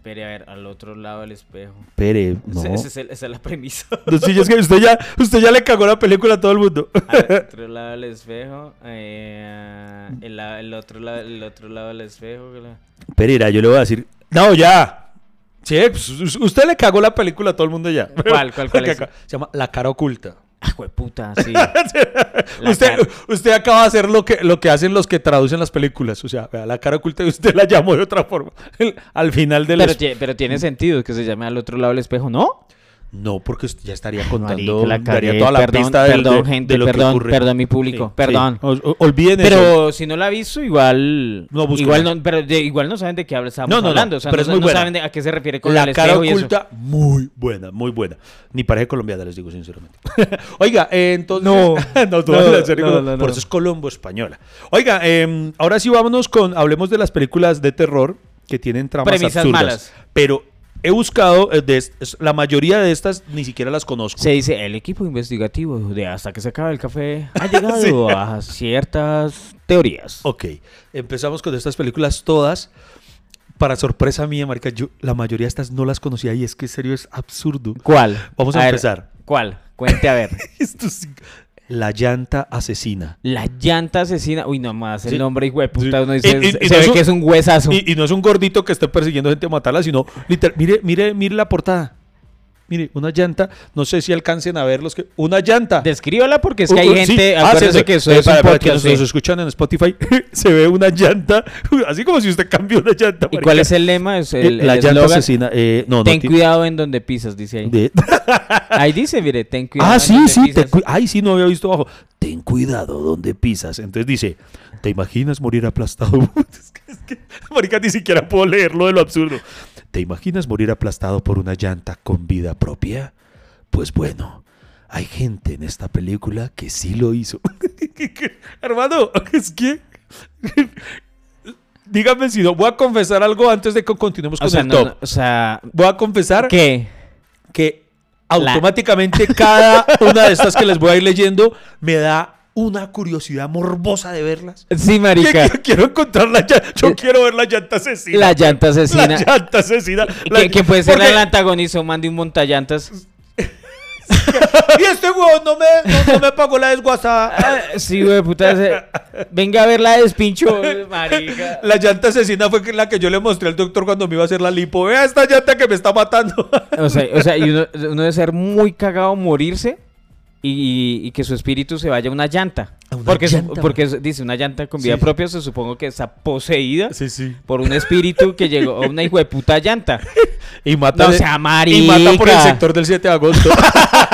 Espere, a ver, al otro lado del espejo. Pere, no. Ese- ese es el- esa es la premisa. No, sí, es que usted ya, usted ya le cagó la película a todo el mundo. Al otro lado del espejo. eh, el, el otro lado, el otro lado del espejo. Pereira, yo le voy a decir. No, ya. Sí, pues, us- usted le cagó la película a todo el mundo ya. ¿Cuál, cuál, cuál es? Se llama La cara oculta. Ah, puta, sí. Usted, usted acaba de hacer lo que, lo que hacen los que traducen las películas. O sea, vea, la cara oculta y usted la llamó de otra forma. Al final del... Pero, pero tiene sentido que se llame al otro lado del espejo, ¿no? No, porque ya estaría contando... la daría toda la Perdón, pista del- perdón, de, gente, de lo que perdón, ocurre. perdón, mi público, Sí, perdón. sí. O- o- olviden eso. Pero si no la ha visto, igual. No, igual no, pero de- igual no saben de qué estamos No, no, hablando. o sea, pero no, es muy no buena. saben de a qué se refiere con La el cara espejo y eso. oculta, muy buena, muy buena. Ni pareja colombiana, les digo sinceramente. Oiga, eh, entonces... No. en serio, Por eso es Colombo española. Oiga, eh, ahora sí vámonos con... Hablemos de las películas de terror que tienen tramas Premisas absurdas. malas. Pero he buscado... eh, de es- la mayoría de estas ni siquiera las conozco. Se dice, el equipo investigativo de Hasta que se acabe el café ha llegado a ciertas teorías. Ok, empezamos con estas películas todas. Para sorpresa mía, marica, yo la mayoría de estas no las conocía y es que en serio es absurdo. ¿Cuál? Vamos a empezar. ¿Cuál? Cuente a ver. Esto sí- La llanta asesina. La llanta asesina. Uy, no más, el Sí. nombre, hijo de puta. Sí. Uno dice, Y- y- y se no ve un- que es un huesazo. Y, no es un gordito que esté persiguiendo gente a matarla, sino literal. Mire, mire, mire la portada. Mire, una llanta. No sé si alcancen a ver los que. Una llanta. Descríbala porque es que Uh, hay uh, gente. sí. Ah, sí, sí. que eso Eh, es para, un para que podcast, nos, nos sí. escuchan en Spotify, se ve una llanta. Así como si usted cambió una llanta. ¿Y marica. cuál es el lema? Es el, Eh, la el llanta eslogan. asesina. eh, no. Ten cuidado en donde pisas, dice ahí. de- Ahí dice, mire, ten cuidado. Ah, sí, donde sí. pisas. Ay, sí, no había visto abajo. Ten cuidado donde pisas. Entonces dice, ¿te imaginas morir aplastado? es que, es que, marica, ni siquiera puedo leerlo de lo absurdo. ¿Te imaginas morir aplastado por una llanta con vida propia? Pues bueno, hay gente en esta película que sí lo hizo. Hermano, es que... Dígame si no, voy a confesar algo antes de que continuemos con O sea, el no, top. no, o sea, Voy a confesar ¿qué? que automáticamente cada una de estas que les voy a ir leyendo me da una curiosidad morbosa de verlas. Sí, marica. que Quiero encontrar la llanta. Yo quiero ver la llanta asesina. La llanta asesina. La llanta asesina. La- Que, puede ser porque- el antagonista o mande un montallantas. Y este huevón no me, no, no me pagó la desguazada. Ah, Sí, güey, puta. Venga a ver la despincho, marica. La llanta asesina fue la que yo le mostré al doctor cuando me iba a hacer la lipo. Vea esta llanta que me está matando. O sea, o sea y uno, uno debe ser muy cagado morirse y, y que su espíritu se vaya a una llanta. A una porque, llanta. porque dice una llanta con vida Sí. propia, se supongo que está poseída Sí, sí. por un espíritu que llegó a una hijo de puta llanta. Y mata, No de- sea y mata por el sector del 7 de agosto.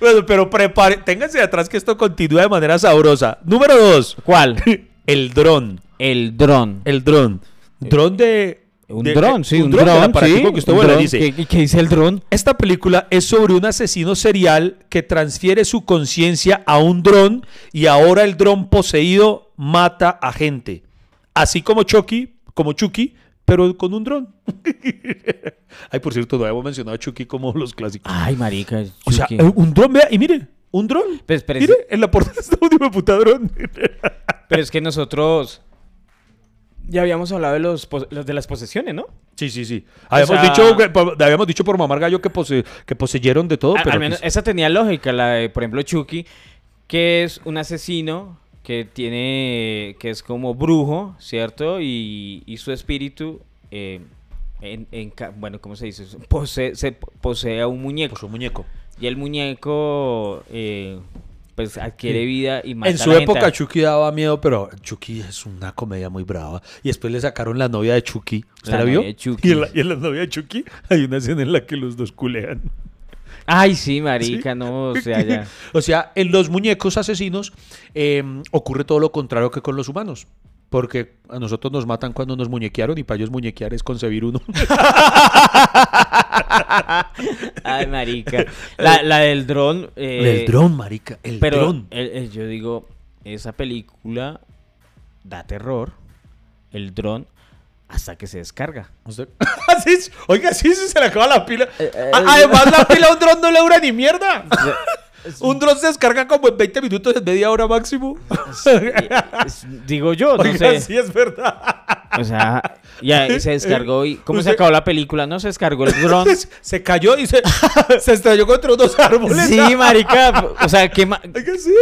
bueno, pero prepare, ténganse atrás que esto continúa de manera sabrosa. Número 2. ¿Cuál? El dron. El dron. El dron. Dron de. Un de- dron, sí, un, dron, sí. que usted un dice. ¿Qué, qué dice el dron? Esta película es sobre un asesino serial que transfiere su conciencia a un dron y ahora el dron poseído mata a gente. Así como Chucky, como Chucky, pero con un dron. Ay, por cierto, no habíamos mencionado a Chucky como los clásicos. Ay, marica. o sea, Chucky. eh, un dron, vea, y mire, un dron. Pues, pero, mire, es, en la portada está un puta dron. pero es que nosotros ya habíamos hablado de, los, de las posesiones, ¿no? Sí, sí, sí. Habíamos, sea- dicho, que- po- habíamos dicho por mamar gallo que, pose- que poseyeron de todo, pero al menos esa tenía lógica, la de, por ejemplo, Chucky, que es un asesino que tiene, que es como brujo, ¿cierto? Y, y su espíritu, eh, en, en ca- bueno, ¿cómo se dice? Posee, se posee a un muñeco. pues un muñeco. Y el muñeco, eh, pues, adquiere vida y mata En a su gente. época Chucky daba miedo, pero Chucky es una comedia muy brava. Y después le sacaron la novia de Chucky. ¿Usted La la, vio? de Chucky. Y en la, y en la novia de Chucky hay una escena en la que los dos culean. Ay, sí, marica, no, o sea, ya. O sea, en los muñecos asesinos eh, ocurre todo lo contrario que con los humanos. Porque a nosotros nos matan cuando nos muñequearon y para ellos muñequear es concebir uno. Ay, marica. La, la del dron. eh, el dron, marica, el Pero dron. el- el- yo digo, esa película da terror, el dron, hasta que se descarga. Oiga, sí, se le acaba la pila. Eh, eh, Además, la pila a un dron no le dura ni mierda. Un dron se descarga como en 20 minutos, en media hora máximo. Es- digo yo, no Oiga, sé. sí es verdad. O sea, ya se descargó y... ¿Cómo se acabó la película? No, se descargó el dron. Se cayó y se, se estrelló contra unos árboles. Sí, marica. O sea, ¿qué ma- Oiga, sí.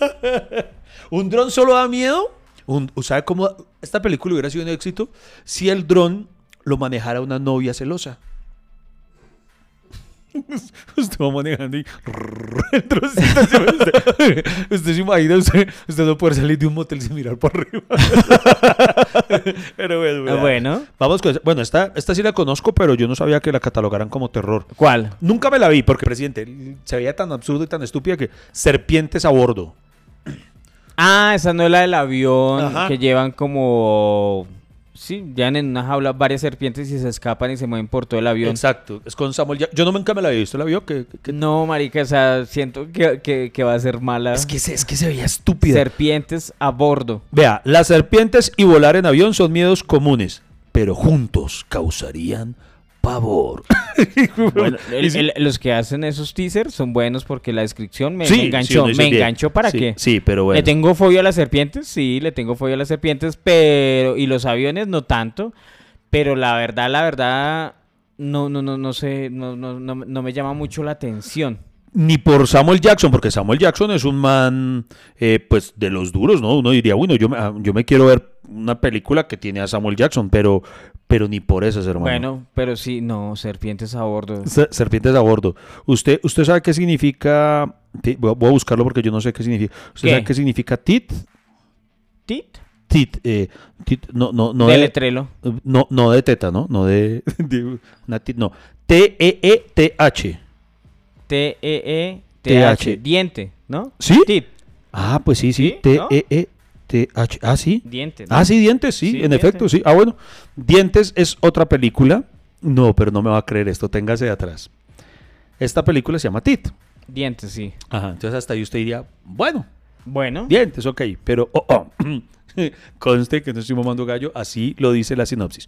Un dron solo da miedo. Un, ¿Sabe cómo esta película hubiera sido un éxito? Si el dron lo manejara una novia celosa. Usted va manejando y el droncito se va- usted, usted se imagina usted, usted no puede salir de un motel sin mirar por arriba. Pero bueno, Ah, bueno. Vamos con Bueno, esta, esta sí la conozco, pero yo no sabía que la catalogaran como terror. ¿Cuál? Nunca me la vi porque, presidente, se veía tan absurdo y tan estúpida que serpientes a bordo. Ah, esa no es la del avión Ajá. que llevan como... Sí, llevan en una jaula varias serpientes y se escapan y se mueven por todo el avión. Exacto. Es con Samuel. Yo no nunca me la vi. ¿Usted la vio? Que, que- No, marica, o sea, siento que, que- que va a ser mala. Es, que se, es que se veía estúpida. Serpientes a bordo. Vea, las serpientes y volar en avión son miedos comunes, pero juntos causarían pavor. Bueno, el- el- los que hacen esos teasers son buenos porque la descripción me, Sí, me sí, enganchó. me bien. enganchó para Sí, qué. Sí, pero bueno. ¿Le tengo fobia a las serpientes? Sí, le tengo fobia a las serpientes, pero... Y los aviones no tanto. Pero la verdad, la verdad... No, no, no, no sé, no, no, no, no me llama mucho la atención. Ni por Samuel Jackson, porque Samuel Jackson es un man, eh, pues, de los duros, ¿no? Uno diría, bueno, yo me, ah, yo me quiero ver una película que tiene a Samuel Jackson, pero, pero ni por eso, hermano. Bueno, pero sí, no, serpientes a bordo. Se- Serpientes a bordo. ¿Usted, usted sabe qué significa? Voy a buscarlo porque yo no sé qué significa. ¿Usted ¿Qué? sabe qué significa tit? ¿Tit? Tit, eh, tit, no, no, no de letrelo. no, no de teta, ¿no? No de, de una tit, no. T-E-E-T-H. T-E-E-T-H. TH. Diente, ¿no? ¿Sí? Tit. Ah, pues sí, sí. ¿Sí? ¿No? T-E-E-T-H. Ah, sí. Diente. ¿no? Ah, sí, dientes, sí, Sí, en Dientes. efecto, sí. Ah, bueno. Dientes es otra película. No, pero no me va a creer esto, téngase de atrás. Esta película se llama Tit. Dientes, sí. Ajá, entonces hasta ahí usted diría, bueno, Bueno. dientes, ok, pero oh, oh, conste que no estoy mamando gallo, así lo dice la sinopsis.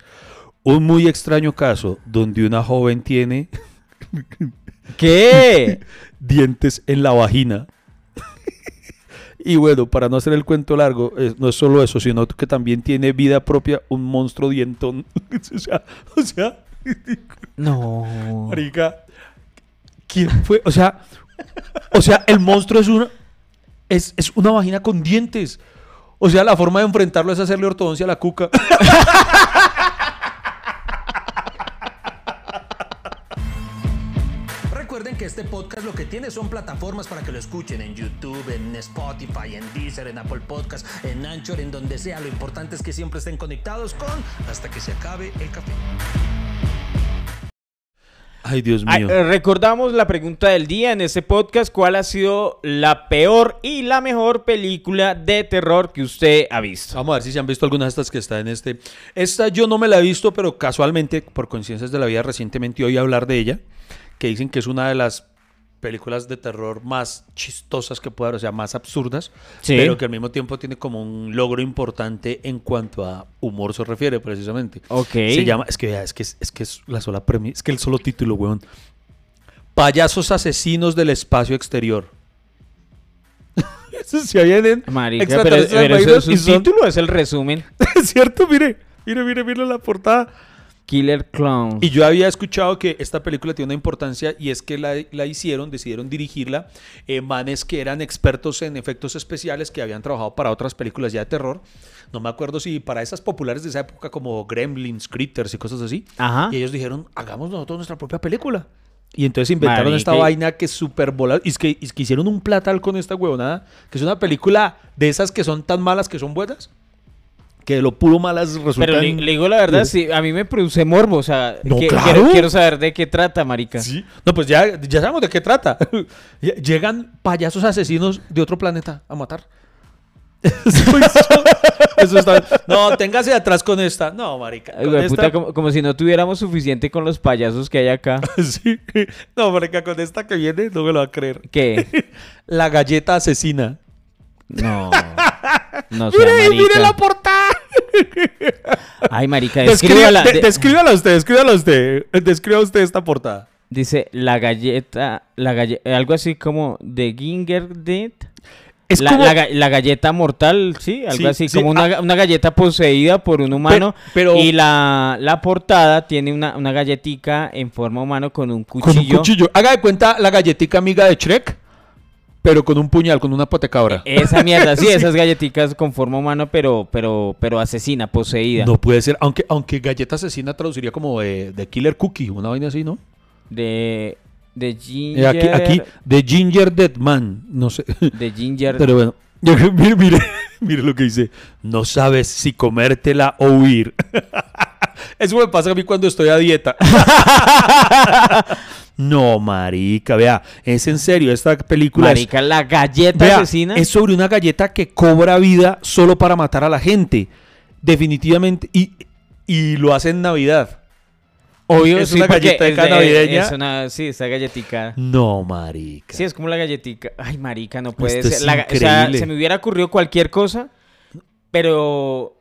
Un muy extraño caso donde una joven tiene ¿Qué? dientes en la vagina. Y bueno, para no hacer el cuento largo, eh, no es solo eso, sino que también tiene vida propia un monstruo dientón. o sea, o sea, No. marica, ¿quién fue? O sea, o sea, el monstruo es una es, es una vagina con dientes. O sea, la forma de enfrentarlo es hacerle ortodoncia a la cuca. este podcast lo que tiene son plataformas para que lo escuchen en YouTube, en Spotify, en Deezer, en Apple Podcast, en Anchor, en donde sea. Lo importante es que siempre estén conectados con hasta que se acabe el café. Ay, Dios mío. eh, recordamos la pregunta del día en este podcast. ¿Cuál ha sido la peor y la mejor película de terror que usted ha visto? Vamos a ver si se han visto algunas de estas que están en este. Esta yo no me la he visto, pero casualmente, por coincidencias de la vida, recientemente oí hablar de ella, que dicen que es una de las películas de terror más chistosas que puede haber, o sea, más absurdas, Sí. pero que al mismo tiempo tiene como un logro importante en cuanto a humor se refiere, precisamente. Ok. Se llama, es que es que es, es que es la sola premisa, es que el solo título, weón. Payasos asesinos del espacio exterior. Eso se vienen Marica, pero, pero eso es un título, es el resumen. es cierto, mire, mire, mire, mire la portada. Killer Clown. Y yo había escuchado que esta película tiene una importancia y es que la, la hicieron, decidieron dirigirla, eh, manes que eran expertos en efectos especiales que habían trabajado para otras películas ya de terror. No me acuerdo si para esas populares de esa época como Gremlins, Critters y cosas así. Ajá. Y ellos dijeron, hagamos nosotros nuestra propia película. Y entonces inventaron esta vaina que es súper volada. Y es, que, y es que hicieron un platal con esta huevonada, que es una película de esas que son tan malas que son buenas, que de lo puro malas resultan... Pero le, le digo la verdad, sí, a mí me produce morbo, o sea, No, que- claro. quiero, quiero saber de qué trata, marica. Sí. No, pues ya, ya sabemos de qué trata. Llegan payasos asesinos de otro planeta a matar. Eso, eso está- No, téngase atrás con esta. No, marica. Ay, esta- como, como si no tuviéramos suficiente con los payasos que hay acá. Sí. No, marica, con esta que viene no me lo va a creer. ¿Qué? La galleta asesina. No. No Mire, mire la portada. Ay, marica, descríbala. de- de- descríbala usted, descríbala usted. Describa usted esta portada. Dice la galleta, la galle- algo así como de Gingerdet. Es la, como... la ga- la galleta mortal, sí, algo Sí, así, sí, como una, ah. una galleta poseída por un humano. pero- Y la, la portada tiene una, una galletica en forma humano con un con cuchillo. un cuchillo. Haga de cuenta la galletica amiga de Shrek, pero con un puñal, con una potecabra. Esa mierda, sí, Sí. esas galletitas con forma humana, pero, pero, pero asesina, poseída. No puede ser, aunque, aunque galleta asesina traduciría como de, de killer cookie, una vaina así, ¿no? De, de Eh, ginger. aquí, aquí, de Ginger Dead Man, no sé. De ginger. Pero bueno, mire, mire, mire lo que dice. No sabes si comértela o huir. Eso me pasa a mí cuando estoy a dieta. no, marica, vea, es en serio, esta película es- Marica, la galleta Vea, asesina. es sobre una galleta que cobra vida solo para matar a la gente. Definitivamente. Y, y lo hace en Navidad. Obvio, es sí, una es de- navideña. Es una, sí, esa galletica. No, marica. Sí, es como la galletica. Ay, marica, no puede Esto ser. es La ga- o sea, increíble. se me hubiera ocurrido cualquier cosa, pero...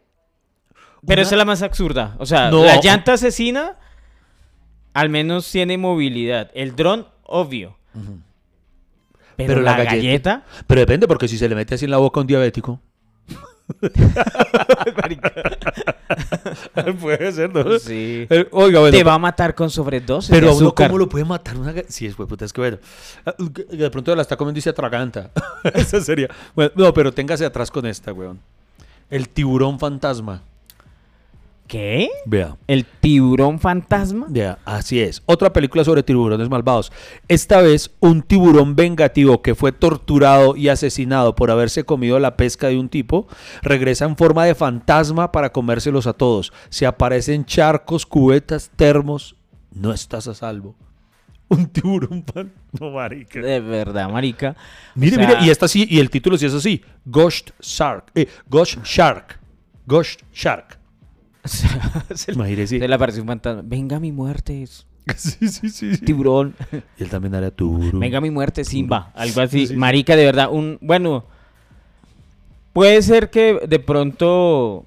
Pero Una- esa es la más absurda. O sea, No. la llanta asesina al menos tiene movilidad. El dron, obvio. Pero, Pero la, la galleta- galleta... Pero depende, porque si se le mete así en la boca a un diabético. Puede ser, ¿no? Sí. Eh, Oiga, bueno. Te va a matar con sobredosis Pero de uno, azúcar. ¿cómo lo puede matar una Sí, es puta, es que bueno. Ah, De pronto la está comiendo y se atraganta. Esa sería. Bueno, no, pero téngase atrás con esta, weón. El tiburón fantasma. ¿Qué? Vea. ¿El tiburón fantasma? Ya, así es. Otra película sobre tiburones malvados. Esta vez, un tiburón vengativo que fue torturado y asesinado por haberse comido la pesca de un tipo, regresa en forma de fantasma para comérselos a todos. Se aparecen charcos, cubetas, termos. No estás a salvo. Un tiburón pan. No, marica. De verdad, marica. Mire, O sea, mire, y esta sí, y el título sí es así. Ghost Shark. Eh, Ghost Shark. Ghost Shark. se, Imagínese. se le apareció un fantasma. Venga mi muerte, Sí, sí, sí. tiburón. Y él también era tiburón. Venga mi muerte, Simba. Algo así. Sí, sí. Marica, de verdad. Un, bueno, puede ser que de pronto,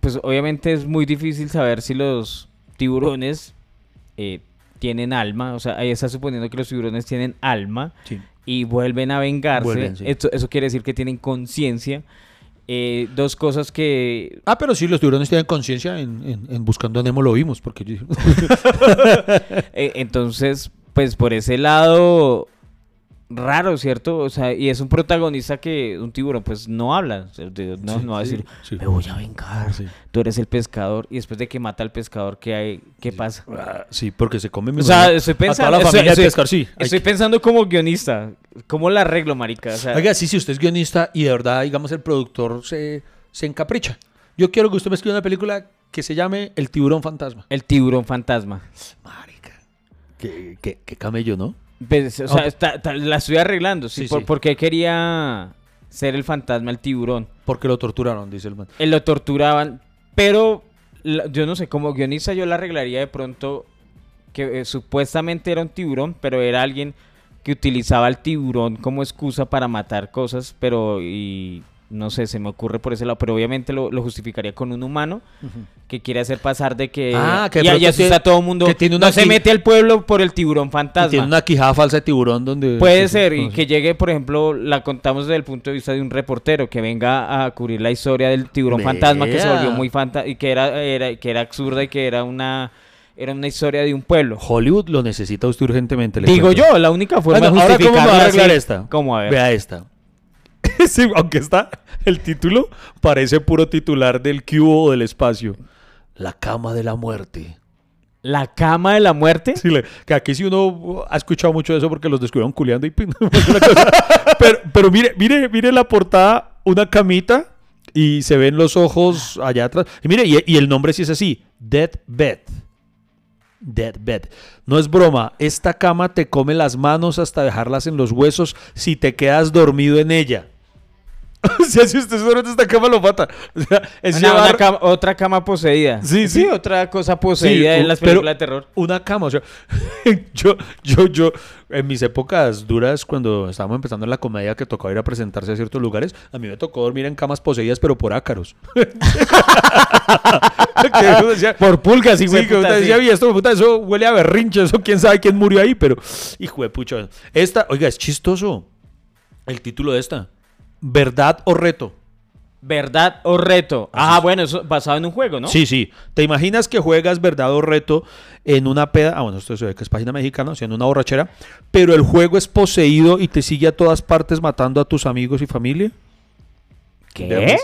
pues obviamente es muy difícil saber si los tiburones eh, tienen alma. O sea, ahí está suponiendo que los tiburones tienen alma y vuelven a vengarse. Vuelven, eso quiere decir que tienen conciencia. Eh, dos cosas que Ah, pero sí, los tiburones tienen conciencia en, en- en Buscando a Nemo lo vimos, porque Eh, entonces, pues por ese lado, raro, ¿cierto? O sea, y es un protagonista que un tiburón pues no habla, o sea, de- no, Sí, no va a decir, sí. me voy a vengar, tú eres el pescador, y después de que mata al pescador, ¿qué hay? ¿Qué pasa? Ah, sí, porque se come mi O sea, estoy a toda pensando, la estoy, familia estoy- de pescar, sí. Hay estoy que- pensando como guionista, ¿cómo la arreglo, marica? O sea, Oiga, sí, si usted es guionista y de verdad, digamos, el productor se, se encapricha. Yo quiero que usted me escriba una película que se llame El tiburón fantasma. el tiburón fantasma. Marica. Qué, qué- qué camello, ¿no? Pues, o sea, está- está- la estoy arreglando, sí, Sí, por- sí. porque quería ser el fantasma, el tiburón. Porque lo torturaron, dice el man. Él lo torturaban, pero la- yo no sé, como guionista yo la arreglaría de pronto que eh, supuestamente era un tiburón, pero era alguien que utilizaba al tiburón como excusa para matar cosas, pero y no sé, se me ocurre por ese lado, pero obviamente lo, lo justificaría con un humano que quiere hacer pasar de que Ah, que y, pronto asusta a todo el mundo, que tiene una no se mete al pueblo por el tiburón fantasma. tiene una quijada falsa de tiburón donde... Puede ser, y que llegue, por ejemplo, la contamos desde el punto de vista de un reportero que venga a cubrir la historia del tiburón fantasma que se volvió muy fanta y que era, era, que era absurda y que era una, era una historia de un pueblo. Hollywood lo necesita usted urgentemente. le Digo cuento. yo, la única forma Bueno, de ahora, ¿cómo me va a arreglar así- esta? ¿Cómo? A ver. Vea esta. Sí, aunque está el título, parece puro titular del cubo o del espacio. La cama de la muerte. La cama de la muerte. Sí, le- que aquí sí uno ha escuchado mucho de eso porque los descubrieron culeando y pero, pero mire, mire, mire la portada, una camita y se ven los ojos allá atrás. Y mire, y, y el nombre sí es así, Dead Bed. Dead Bed. No es broma, esta cama te come las manos hasta dejarlas en los huesos si te quedas dormido en ella. O sea, si usted en esta cama lo mata. O sea, es Una- una llevar- cama- otra cama poseída. Sí, sí. otra cosa poseída Sí, en las películas de terror. una cama. O sea, yo, yo, yo, en mis épocas duras, cuando estábamos empezando en la comedia que tocaba ir a presentarse a ciertos lugares, a mí me tocó dormir en camas poseídas, pero por ácaros. Decía- Por pulgas, hijo de Sí, que puta, sí. decía, "Y esto, puta, eso huele a berrinche, eso quién sabe quién murió ahí, pero hijo de pucha. Esta, oiga, es chistoso el título de esta. ¿Verdad o reto? ¿Verdad o reto? Ah, bueno, eso basado en un juego, ¿no? Sí, sí. ¿Te imaginas que juegas verdad o reto en una peda? Ah, bueno, esto se ve que es página mexicana, o sea, en una borrachera. Pero el juego es poseído y te sigue a todas partes matando a tus amigos y familia. ¿Qué? Veamos.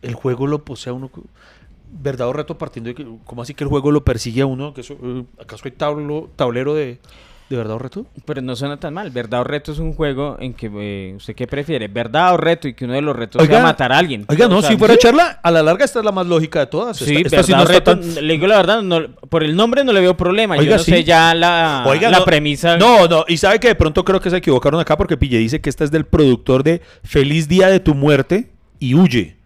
El juego lo posee a uno. Verdad o reto partiendo de que. ¿Cómo así que el juego lo persigue a uno? ¿Que eso, eh, ¿Acaso hay tablo, tablero de, de verdad o reto? Pero no suena tan mal. ¿Verdad o reto es un juego en que eh, usted qué prefiere? ¿Verdad o reto? Y que uno de los retos Oiga, sea matar a alguien. Oiga, no, O sea, si fuera sí. charla, a la larga esta es la más lógica de todas. Sí, Esta- esta sí no reto. tan- Le digo la verdad, no- por el nombre no le veo problema. Oiga, Yo no sí. sé ya la, Oiga, la no, premisa. No, no, y sabe que de pronto creo que se equivocaron acá porque Pille dice que esta es del productor de Feliz Día de tu Muerte y Huye.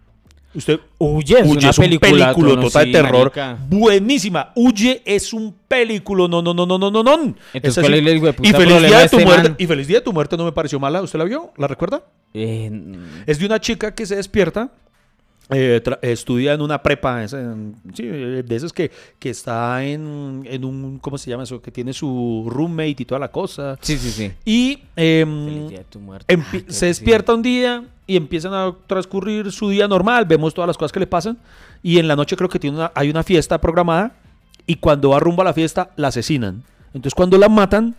Usted Huye, es una es un película, película no, total sí, de terror. marica. Buenísima. Huye es un película. No, no, no, no, no, no, no. Entonces, Es ¿cuál así. es el hijo de puta y Feliz problema Día de de tu este muerte. man? Y Feliz Día de tu muerte no me pareció mala. ¿Usted la vio? ¿La recuerda? Eh, Es de una chica que se despierta, eh, estudia en una prepa, es en- sí, de esas que, que está en, en un, ¿cómo se llama eso? Que tiene su roommate y toda la cosa. sí, sí, sí. Y em, de tu muerte. Ah, se despierta un día y empiezan a transcurrir su día normal, vemos todas las cosas que le pasan y en la noche creo que tiene una, hay una fiesta programada y cuando va rumbo a la fiesta la asesinan. Entonces cuando la matan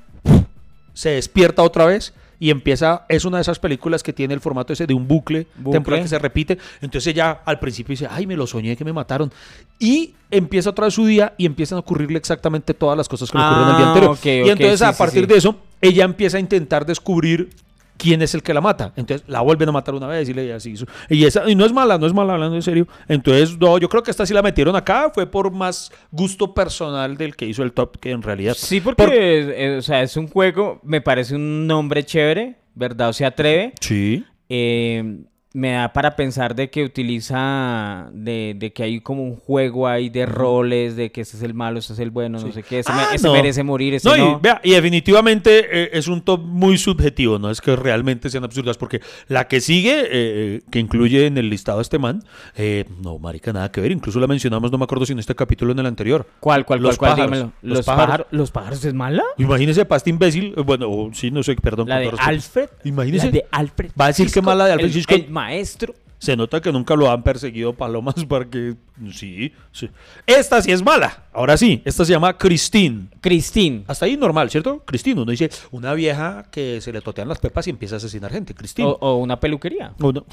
se despierta otra vez y empieza, es una de esas películas que tiene el formato ese de un bucle, Bucle. temporal que se repite. Entonces ella al principio dice, ay, me lo soñé que me mataron. Y empieza otra vez su día y empiezan a ocurrirle exactamente todas las cosas que le ocurrieron el día Ah, anterior. y entonces sí, a sí, partir sí. de eso, ella empieza a intentar descubrir quién es el que la mata. Entonces la vuelven a matar una vez y le así. Y esa y no es mala, no es mala hablando en serio. Entonces, no, yo creo que esta sí la metieron acá, fue por más gusto personal del que hizo el top que en realidad. Sí, porque Por- eh, o sea, es un juego, me parece un nombre chévere, ¿verdad? O se atreve. Sí. Eh, me da para pensar de que utiliza, de, de que hay como un juego ahí de roles, de que este es el malo, este es el bueno, no sé qué, ese, me- Ah, ese no. merece morir, ese No, no. y, vea, y definitivamente eh, es un top muy subjetivo, no es que realmente sean absurdas, porque la que sigue, eh, que incluye en el listado a este man, eh, no, marica, nada que ver, incluso la mencionamos, no me acuerdo si en este capítulo o en el anterior. ¿Cuál, cuál, Los cuál, cuál? pájaros, Dígamelo. los ¿Los, pájaros. ¿Los pájaros es mala? Imagínese pasta imbécil, eh, bueno, sí, no sé, perdón. La de. Alfred. Imagínese. La de Alfred. Va a decir que Hitchcock, mala de Alfred el- Hitchcock. El maestro. Se nota que nunca lo han perseguido palomas para que... Sí, sí. Esta sí es mala. Ahora sí, esta se llama Christine. Christine. Hasta ahí normal, ¿cierto? Christine. Uno dice, una vieja que se le totean las pepas y empieza a asesinar gente. Christine. O, o una peluquería. O no.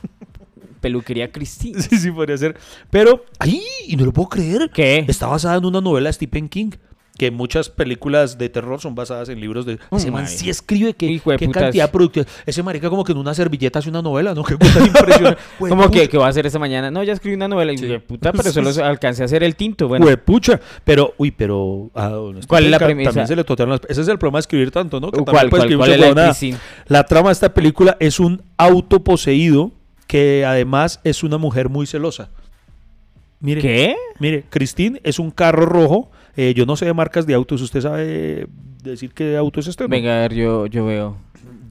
Peluquería Christine. Sí, sí, podría ser. Pero, ¡ay! Y no lo puedo creer. ¿Qué? Está basada en una novela de Stephen King. Que muchas películas de terror son basadas en libros de... Oh, ese man sí escribe que, qué putas. cantidad de productos. Ese marica como que en una servilleta hace una novela, ¿no? Qué cosa impresionante. ¿Cómo que, que va a hacer esta mañana? No, ya escribí una novela. Y yo, puta, pero solo alcancé a hacer el tinto. Bueno, Huepucha. Pero, uy, pero... ah, don ¿Cuál es la premisa? También se le totearon las... Ese es el problema de escribir tanto, ¿no? Que ¿Cuál, puede cuál, escribir cuál es? La trama de esta película es un auto poseído que además es una mujer muy celosa. Mire, ¿Qué? Mire, Christine es un carro rojo. Eh, yo no sé de marcas de autos. ¿Usted sabe decir qué auto es este? no? Venga, a ver, yo, yo veo.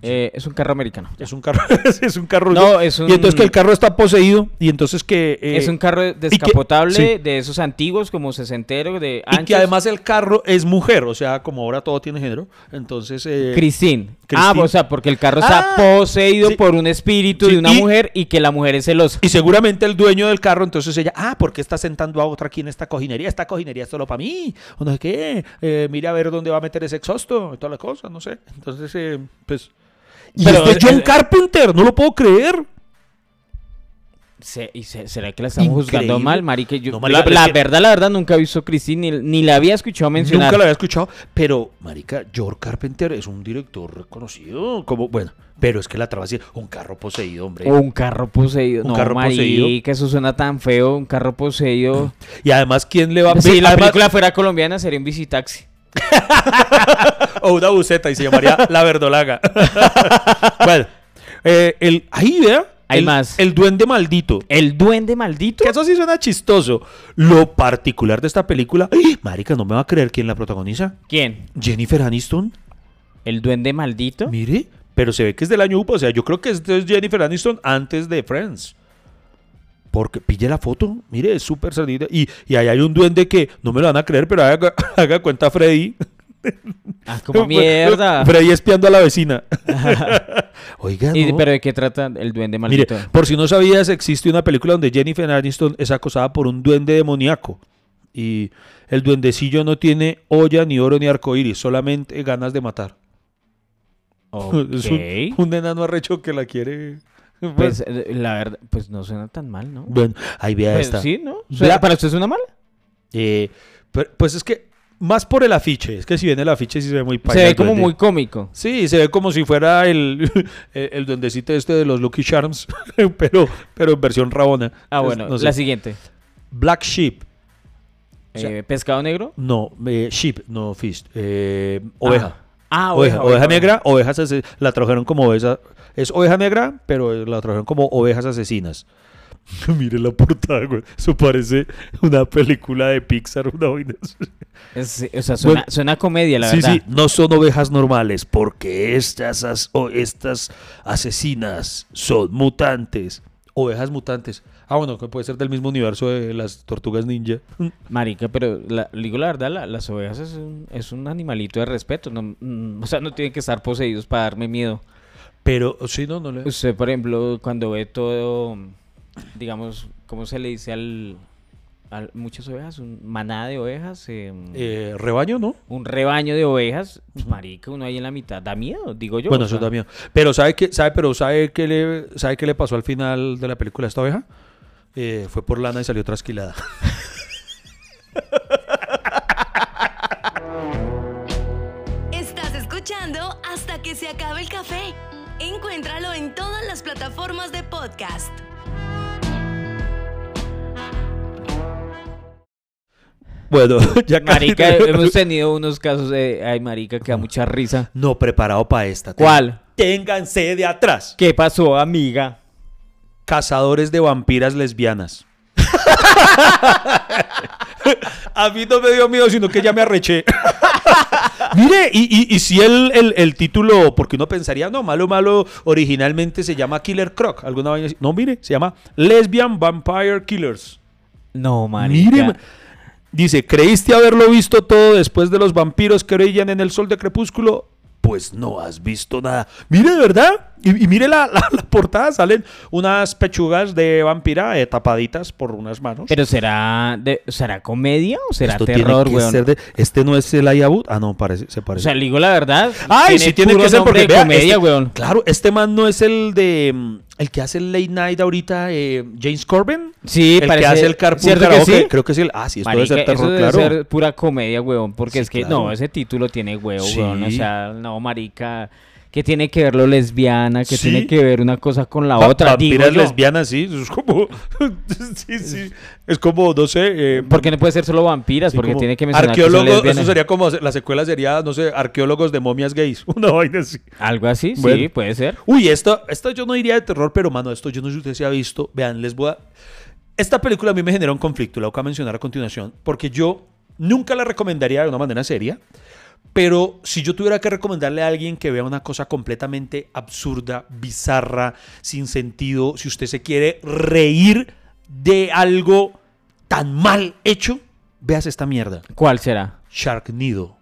Eh, es un carro americano. Es un carro. es un carro. No, es un- Y entonces que el carro está poseído. Y entonces que. eh, es un carro descapotable sí. de esos antiguos, como sesentero, de Y anchos. que además el carro es mujer. O sea, como ahora todo tiene género. Entonces. eh, Christine. Ah, o sea, porque el carro está Ah, poseído sí. por un espíritu Sí, de una y- mujer y que la mujer es celosa. Y seguramente el dueño del carro, entonces ella, ah, ¿por qué está sentando a otra aquí en esta cojinería? Esta cojinería es solo para mí, o no sé qué, eh, mire a ver dónde va a meter ese exhausto, y toda la cosa, no sé. Entonces, eh, pues... Y Pero este John el- Carpenter, no lo puedo creer. Se- ¿Y se- será que la estamos juzgando Increíble. mal, marica? Yo, No, marica, la, la que- verdad, la verdad, nunca he visto Christine ni, ni la había escuchado mencionar. Nunca lo había escuchado, pero, marica, George Carpenter es un director reconocido, como, bueno, pero es que la traba así, un carro poseído, hombre. Un carro poseído. Un no, carro marica, poseído. eso suena tan feo. Un carro poseído. Y además, ¿quién le va a... Si la además- película fuera colombiana, sería un visitaxi. o una buceta y se llamaría La Verdolaga. bueno, eh, el, ahí vea. Hay el, más. El duende maldito. El duende maldito. Que eso sí suena chistoso. Lo particular de esta película. ¡ay! Marica, no me va a creer quién la protagoniza. ¿Quién? Jennifer Aniston. ¿El duende maldito? Mire, pero se ve que es del año UPA. O sea, yo creo que esto es Jennifer Aniston antes de Friends. Porque pille la foto, mire, es súper salida. Y, y ahí hay un duende que no me lo van a creer, pero haga, haga cuenta Freddy. Ah, como mierda. Freddy espiando a la vecina. Oiga, Y- no. ¿Pero de qué trata el duende Mire, maldito? por si no sabías, existe una película donde Jennifer Aniston es acosada por un duende demoníaco. Y el duendecillo no tiene olla, ni oro, ni arcoíris, solamente ganas de matar. Es un, un enano arrecho que la quiere. Pues eh, la verdad, pues no suena tan mal, ¿no? Bueno, ahí vea Pues, esta. sí, ¿no? ¿Para usted suena mal? Eh, pero- pues es que, más por el afiche, es que si viene el afiche sí se ve muy Se ve como muy cómico. Sí, se ve como si fuera el, el, el duendecito este de los Lucky Charms, pero, pero en versión rabona. Ah, Es- bueno, no sé. la siguiente. Black Sheep. O sea, Eh, ¿Pescado negro? No, eh, sheep, no fish. eh, oveja. Ah, oveja, oveja negra, ovejas ase- la trajeron como oveja. Es oveja negra, pero la trajeron como ovejas asesinas. Mire la portada, güey. Eso parece una película de Pixar, una vaina. Es- o sea, suena, Bueno, suena a comedia, la sí, verdad. sí, no son ovejas normales, porque estas, as- o estas asesinas son mutantes. Ovejas mutantes. Ah, bueno, que puede ser del mismo universo de las tortugas ninja. Marica, pero la, digo la verdad, la- las ovejas es un, es un animalito de respeto. No, mm, o sea, no tienen que estar poseídos para darme miedo. Pero, sí, no, no le. Usted, por ejemplo, cuando ve todo, digamos, ¿cómo se le dice al, al muchas ovejas? Un manada de ovejas, eh, Eh, rebaño, ¿no? un rebaño de ovejas. Marica, uno ahí en la mitad. Da miedo, digo yo. bueno, eso sea. también. Pero ¿sabe qué, sabe, pero ¿sabe qué le, sabe qué le pasó al final de la película a esta oveja? Eh, fue por lana y salió trasquilada. Estás escuchando hasta que se acabe el café. Encuéntralo en todas las plataformas de podcast. Bueno, ya casi- Marica, hemos tenido unos casos de. Ay, Marica, que da mucha risa. No preparado para esta. ¿Cuál? Ténganse de atrás. ¿Qué pasó, amiga? Cazadores de vampiras lesbianas. A mí no me dio miedo, sino que ya me arreché. Mire, y, y, y si el, el, el título, porque uno pensaría, no, malo, malo, originalmente se llama Killer Croc, alguna vaina así. No, mire, se llama Lesbian Vampire Killers. No, Marica. Mire, ma- dice, ¿creíste haberlo visto todo después de los vampiros que brillan en el sol de crepúsculo? Pues no has visto nada. Mire, de verdad. Y, y mire la, la- la portada, salen unas pechugas de vampira eh, tapaditas por unas manos. Pero será de, será comedia o será Esto terror, de- Este no es el Ayabut. Ah, no, parece, se O parece. sea, le digo la verdad. Ay, sí tiene que ser porque de vea, comedia, este- weón. Claro, este man no es el de mm, el que hace el late night ahorita, eh, James Corbin. Sí, el parece- que hace el carpool creo que es el. Ah, sí, esto Marica, debe ser eso terror, debe claro. ser pura comedia, huevón, porque Sí, es que, claro. no, ese título tiene huevo, Sí. huevón, o sea, no, marica, que tiene que ver lo lesbiana, que Sí. tiene que ver una cosa con la Va- otra, Vampiras lesbianas, sí. Es como. sí, sí. Es como, no sé. eh, Porque no puede ser solo vampiras, sí, porque tiene que mencionar que son Arqueólogos, lesbianas. eso sería como. La secuela sería, no sé, arqueólogos de momias gays. Una vaina así. Algo así, sí, Bueno. puede ser. Uy, esto, esto yo no diría de terror, pero mano, esto yo no sé si usted se ha visto. Vean, les voy a. Esta película a mí me generó un conflicto, la voy a mencionar a continuación, porque yo nunca la recomendaría de una manera seria, pero si yo tuviera que recomendarle a alguien que vea una cosa completamente absurda, bizarra, sin sentido, si usted se quiere reír de algo tan mal hecho, veas esta mierda. ¿Cuál será? Sharknado.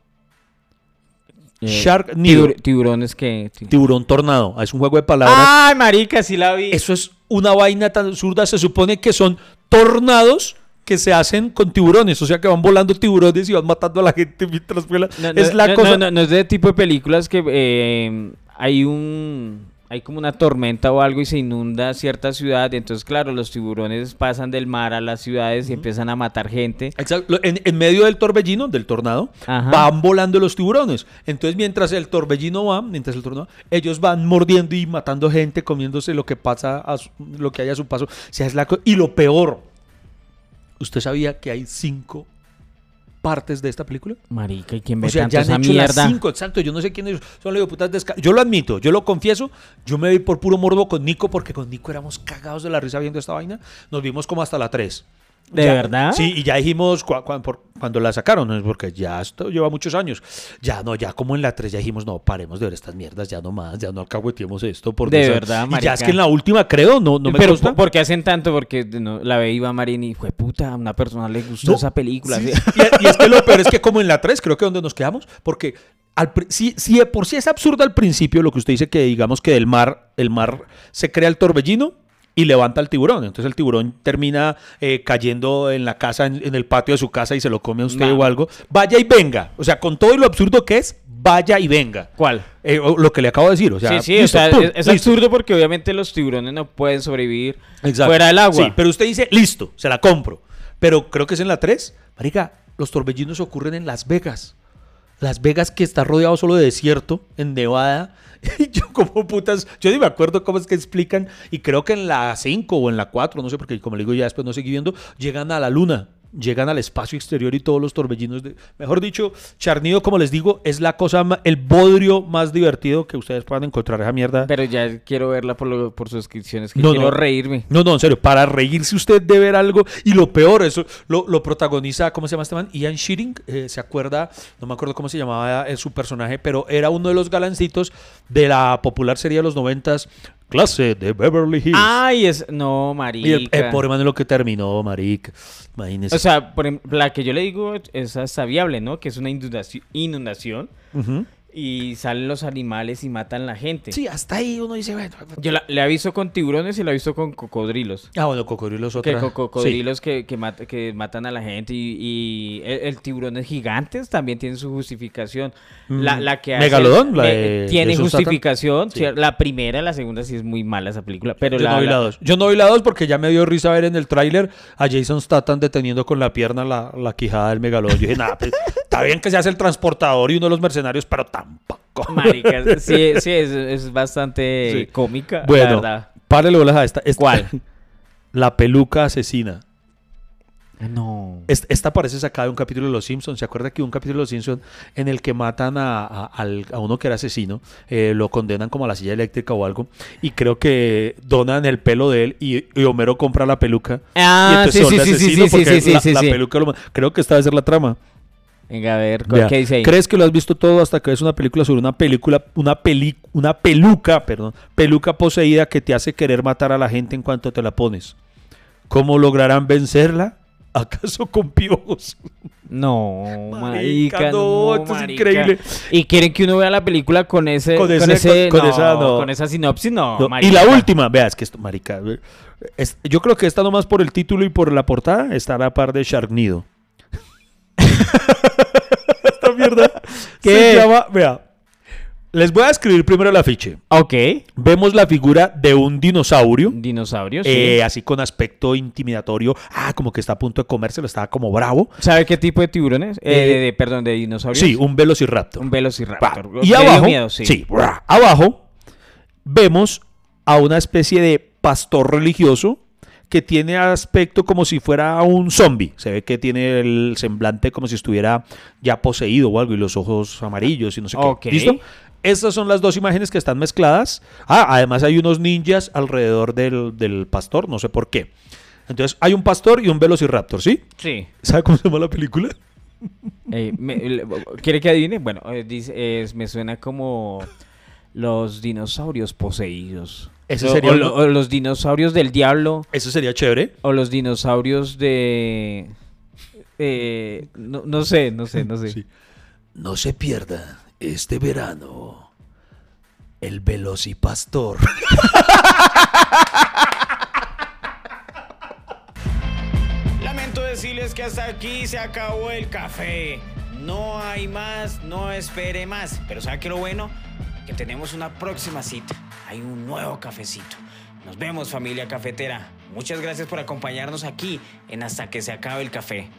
Eh, Sharknado. tibur- tiburones que... ti- Tiburón tornado. Es un juego de palabras. ¡Ay, marica, sí la vi! Eso es una vaina tan absurda. Se supone que son tornados que se hacen con tiburones. O sea, que van volando tiburones y van matando a la gente mientras vuelan. No, no, es la no, cosa. no, es de tipo de películas que eh, hay un hay como una tormenta o algo y se inunda cierta ciudad entonces claro los tiburones pasan del mar a las ciudades y empiezan a matar gente Exacto. En, en medio del torbellino, del tornado, Ajá. van volando los tiburones. Entonces, mientras el torbellino va, mientras el tornado, ellos van mordiendo y matando gente, comiéndose lo que pasa, a su- lo que hay a su paso. O sea, es la y lo peor, ¿usted sabía que hay cinco partes de esta película? marica y quién ve O sea, tanto ya han esa hecho las mierda cinco, exacto. Yo no sé quiénes son los putas desca- Yo lo admito, yo lo confieso. Yo me vi por puro morbo con Nico, porque con Nico éramos cagados de la risa viendo esta vaina. Nos vimos como hasta la 3. ¿De verdad? Sí, y ya dijimos cua- por- cuando la sacaron, ¿no? porque ya esto lleva muchos años. Ya no, ya como en la 3 ya dijimos, no, paremos de ver estas mierdas, ya no más, ya no alcahueteemos esto. Por De verdad, Y ya es que en la última, creo, no, no me pero consta. ¿por qué hacen tanto? Porque no, la ve Iván Marín y fue puta, a una persona le gustó No, esa película. Sí, ¿sí? Y, y es que lo peor es que como en la 3, creo que donde nos quedamos, porque al, si, si de por sí es absurdo al principio lo que usted dice que digamos que del mar, el mar se crea el torbellino y levanta al tiburón. Entonces el tiburón termina eh, cayendo en la casa, en, en el patio de su casa y se lo come a usted o algo. Vaya y venga. O sea, con todo y lo absurdo que es, vaya y venga. ¿Cuál? Eh, lo que le acabo de decir. O sea, sí, sí, o listo, sea, pum, es, absurdo porque obviamente los tiburones no pueden sobrevivir Exacto. fuera del agua. Sí, pero usted dice, listo, se la compro. Pero creo que es en la 3. Marica, los torbellinos ocurren en Las Vegas. Las Vegas que está rodeado solo de desierto, en Nevada. Y yo como putas, yo ni me acuerdo cómo es que explican. Y creo que en la 5 o en la 4, no sé, porque como le digo ya después no seguí viendo, llegan a la luna. Llegan al espacio exterior y todos los torbellinos de... Mejor dicho, Charnido, como les digo, es la cosa, el bodrio más divertido que ustedes puedan encontrar esa mierda. Pero ya quiero verla por, lo- por suscripciones, que No, quiero no. reírme. No, no, en serio, para reírse usted de ver algo. Y lo peor, eso lo, lo protagoniza, ¿cómo se llama este man? Ian Shearing, eh, ¿se acuerda? No me acuerdo cómo se llamaba eh, su personaje, pero era uno de los galancitos de la popular serie de los noventas, clase de Beverly Hills. Ay, es... No, y marica. el, el pobre man en lo que terminó, marica. Imagínese. O sea, por ejemplo, la que yo le digo es hasta viable, ¿no? Que es una inundación, inundación Ujú. Y salen los animales y matan la gente. Sí, hasta ahí uno dice, bueno. Yo la, la he visto con tiburones y la he visto con cocodrilos. Ah, bueno, cocodrilos Que otra. co- Sí. cocodrilos que, que, mata- que matan a la gente y, y el, el tiburones gigantes también tienen su justificación. La, Mm. la que hace- Megalodón, la de tiene justificación. Sí. La primera, la segunda sí es muy mala esa película. Pero Yo la, no vi la la- 2. Yo no vi la 2 porque ya me dio risa ver en el tráiler a Jason Statham deteniendo con la pierna la, la quijada del megalodón. Yo dije, nada, pues, está bien que se hace el transportador y uno de los mercenarios, pero tampoco. Marica, sí, sí, es, es bastante Sí. cómica, la Bueno, párele bolas a esta. esta- ¿Cuál? La peluca asesina. No. Es- Esta parece sacada de un capítulo de Los Simpsons. ¿Se acuerda que un capítulo de Los Simpsons en el que matan a, a- al- a uno que era asesino? eh, lo condenan como a la silla eléctrica o algo. Y creo que donan el pelo de él y, y Homero compra la peluca. y Ah, entonces sí, sí, sí, sí, asesino sí, sí, porque sí, la, sí, la peluca lo Creo que esta debe ser la trama. Venga, a ver, ¿qué dice ahí? ¿Crees que lo has visto todo hasta que ves una película sobre una película, una peli, una peluca, perdón, peluca poseída que te hace querer matar a la gente en cuanto te la pones? ¿Cómo lograrán vencerla? ¿Acaso con piojos? No, Marica, marica, no, esto es increíble. Y quieren que uno vea la película con ese, Con ese- esa, no. con esa sinopsis, no, No, y la última, vea, es que esto, marica, es- yo creo que esta nomás por el título y por la portada está a la par de Sharknido. mierda ¿Qué? se llama, vea, Les voy a escribir primero el afiche. Ok. Vemos la figura de un dinosaurio. Dinosaurios. sí. eh, así con aspecto intimidatorio. Ah, como que está a punto de comérselo, estaba como bravo. ¿Sabe qué tipo de tiburones? Eh, Eh, de- de- perdón, de dinosaurios. Sí, un velociraptor. Un velociraptor. Y Le abajo, miedo, sí. sí. abajo vemos a una especie de pastor religioso que tiene aspecto como si fuera un zombie. Se ve que tiene el semblante como si estuviera ya poseído o algo y los ojos amarillos y no sé qué. ¿Listo? Estas son las dos imágenes que están mezcladas. Ah, además hay unos ninjas alrededor del, del pastor, no sé por qué. Entonces hay un pastor y un velociraptor, ¿sí? Sí. ¿Sabe cómo se llama la película? Eh, me- ¿Quiere que adivine? Bueno, eh, dice- me suena como los dinosaurios poseídos. Ese O- sería o, uno. lo- o los dinosaurios del diablo. Eso sería chévere. O los dinosaurios de... eh, no, no sé, no sé, no sé. Sí. No se pierda este verano el Velocipastor. Lamento decirles que hasta aquí se acabó el café. No hay más, no espere más. Pero ¿sabe qué lo bueno? Que tenemos una próxima cita. Hay un nuevo cafecito. Nos vemos familia cafetera. Muchas gracias por acompañarnos aquí en Hasta que se acabe el café.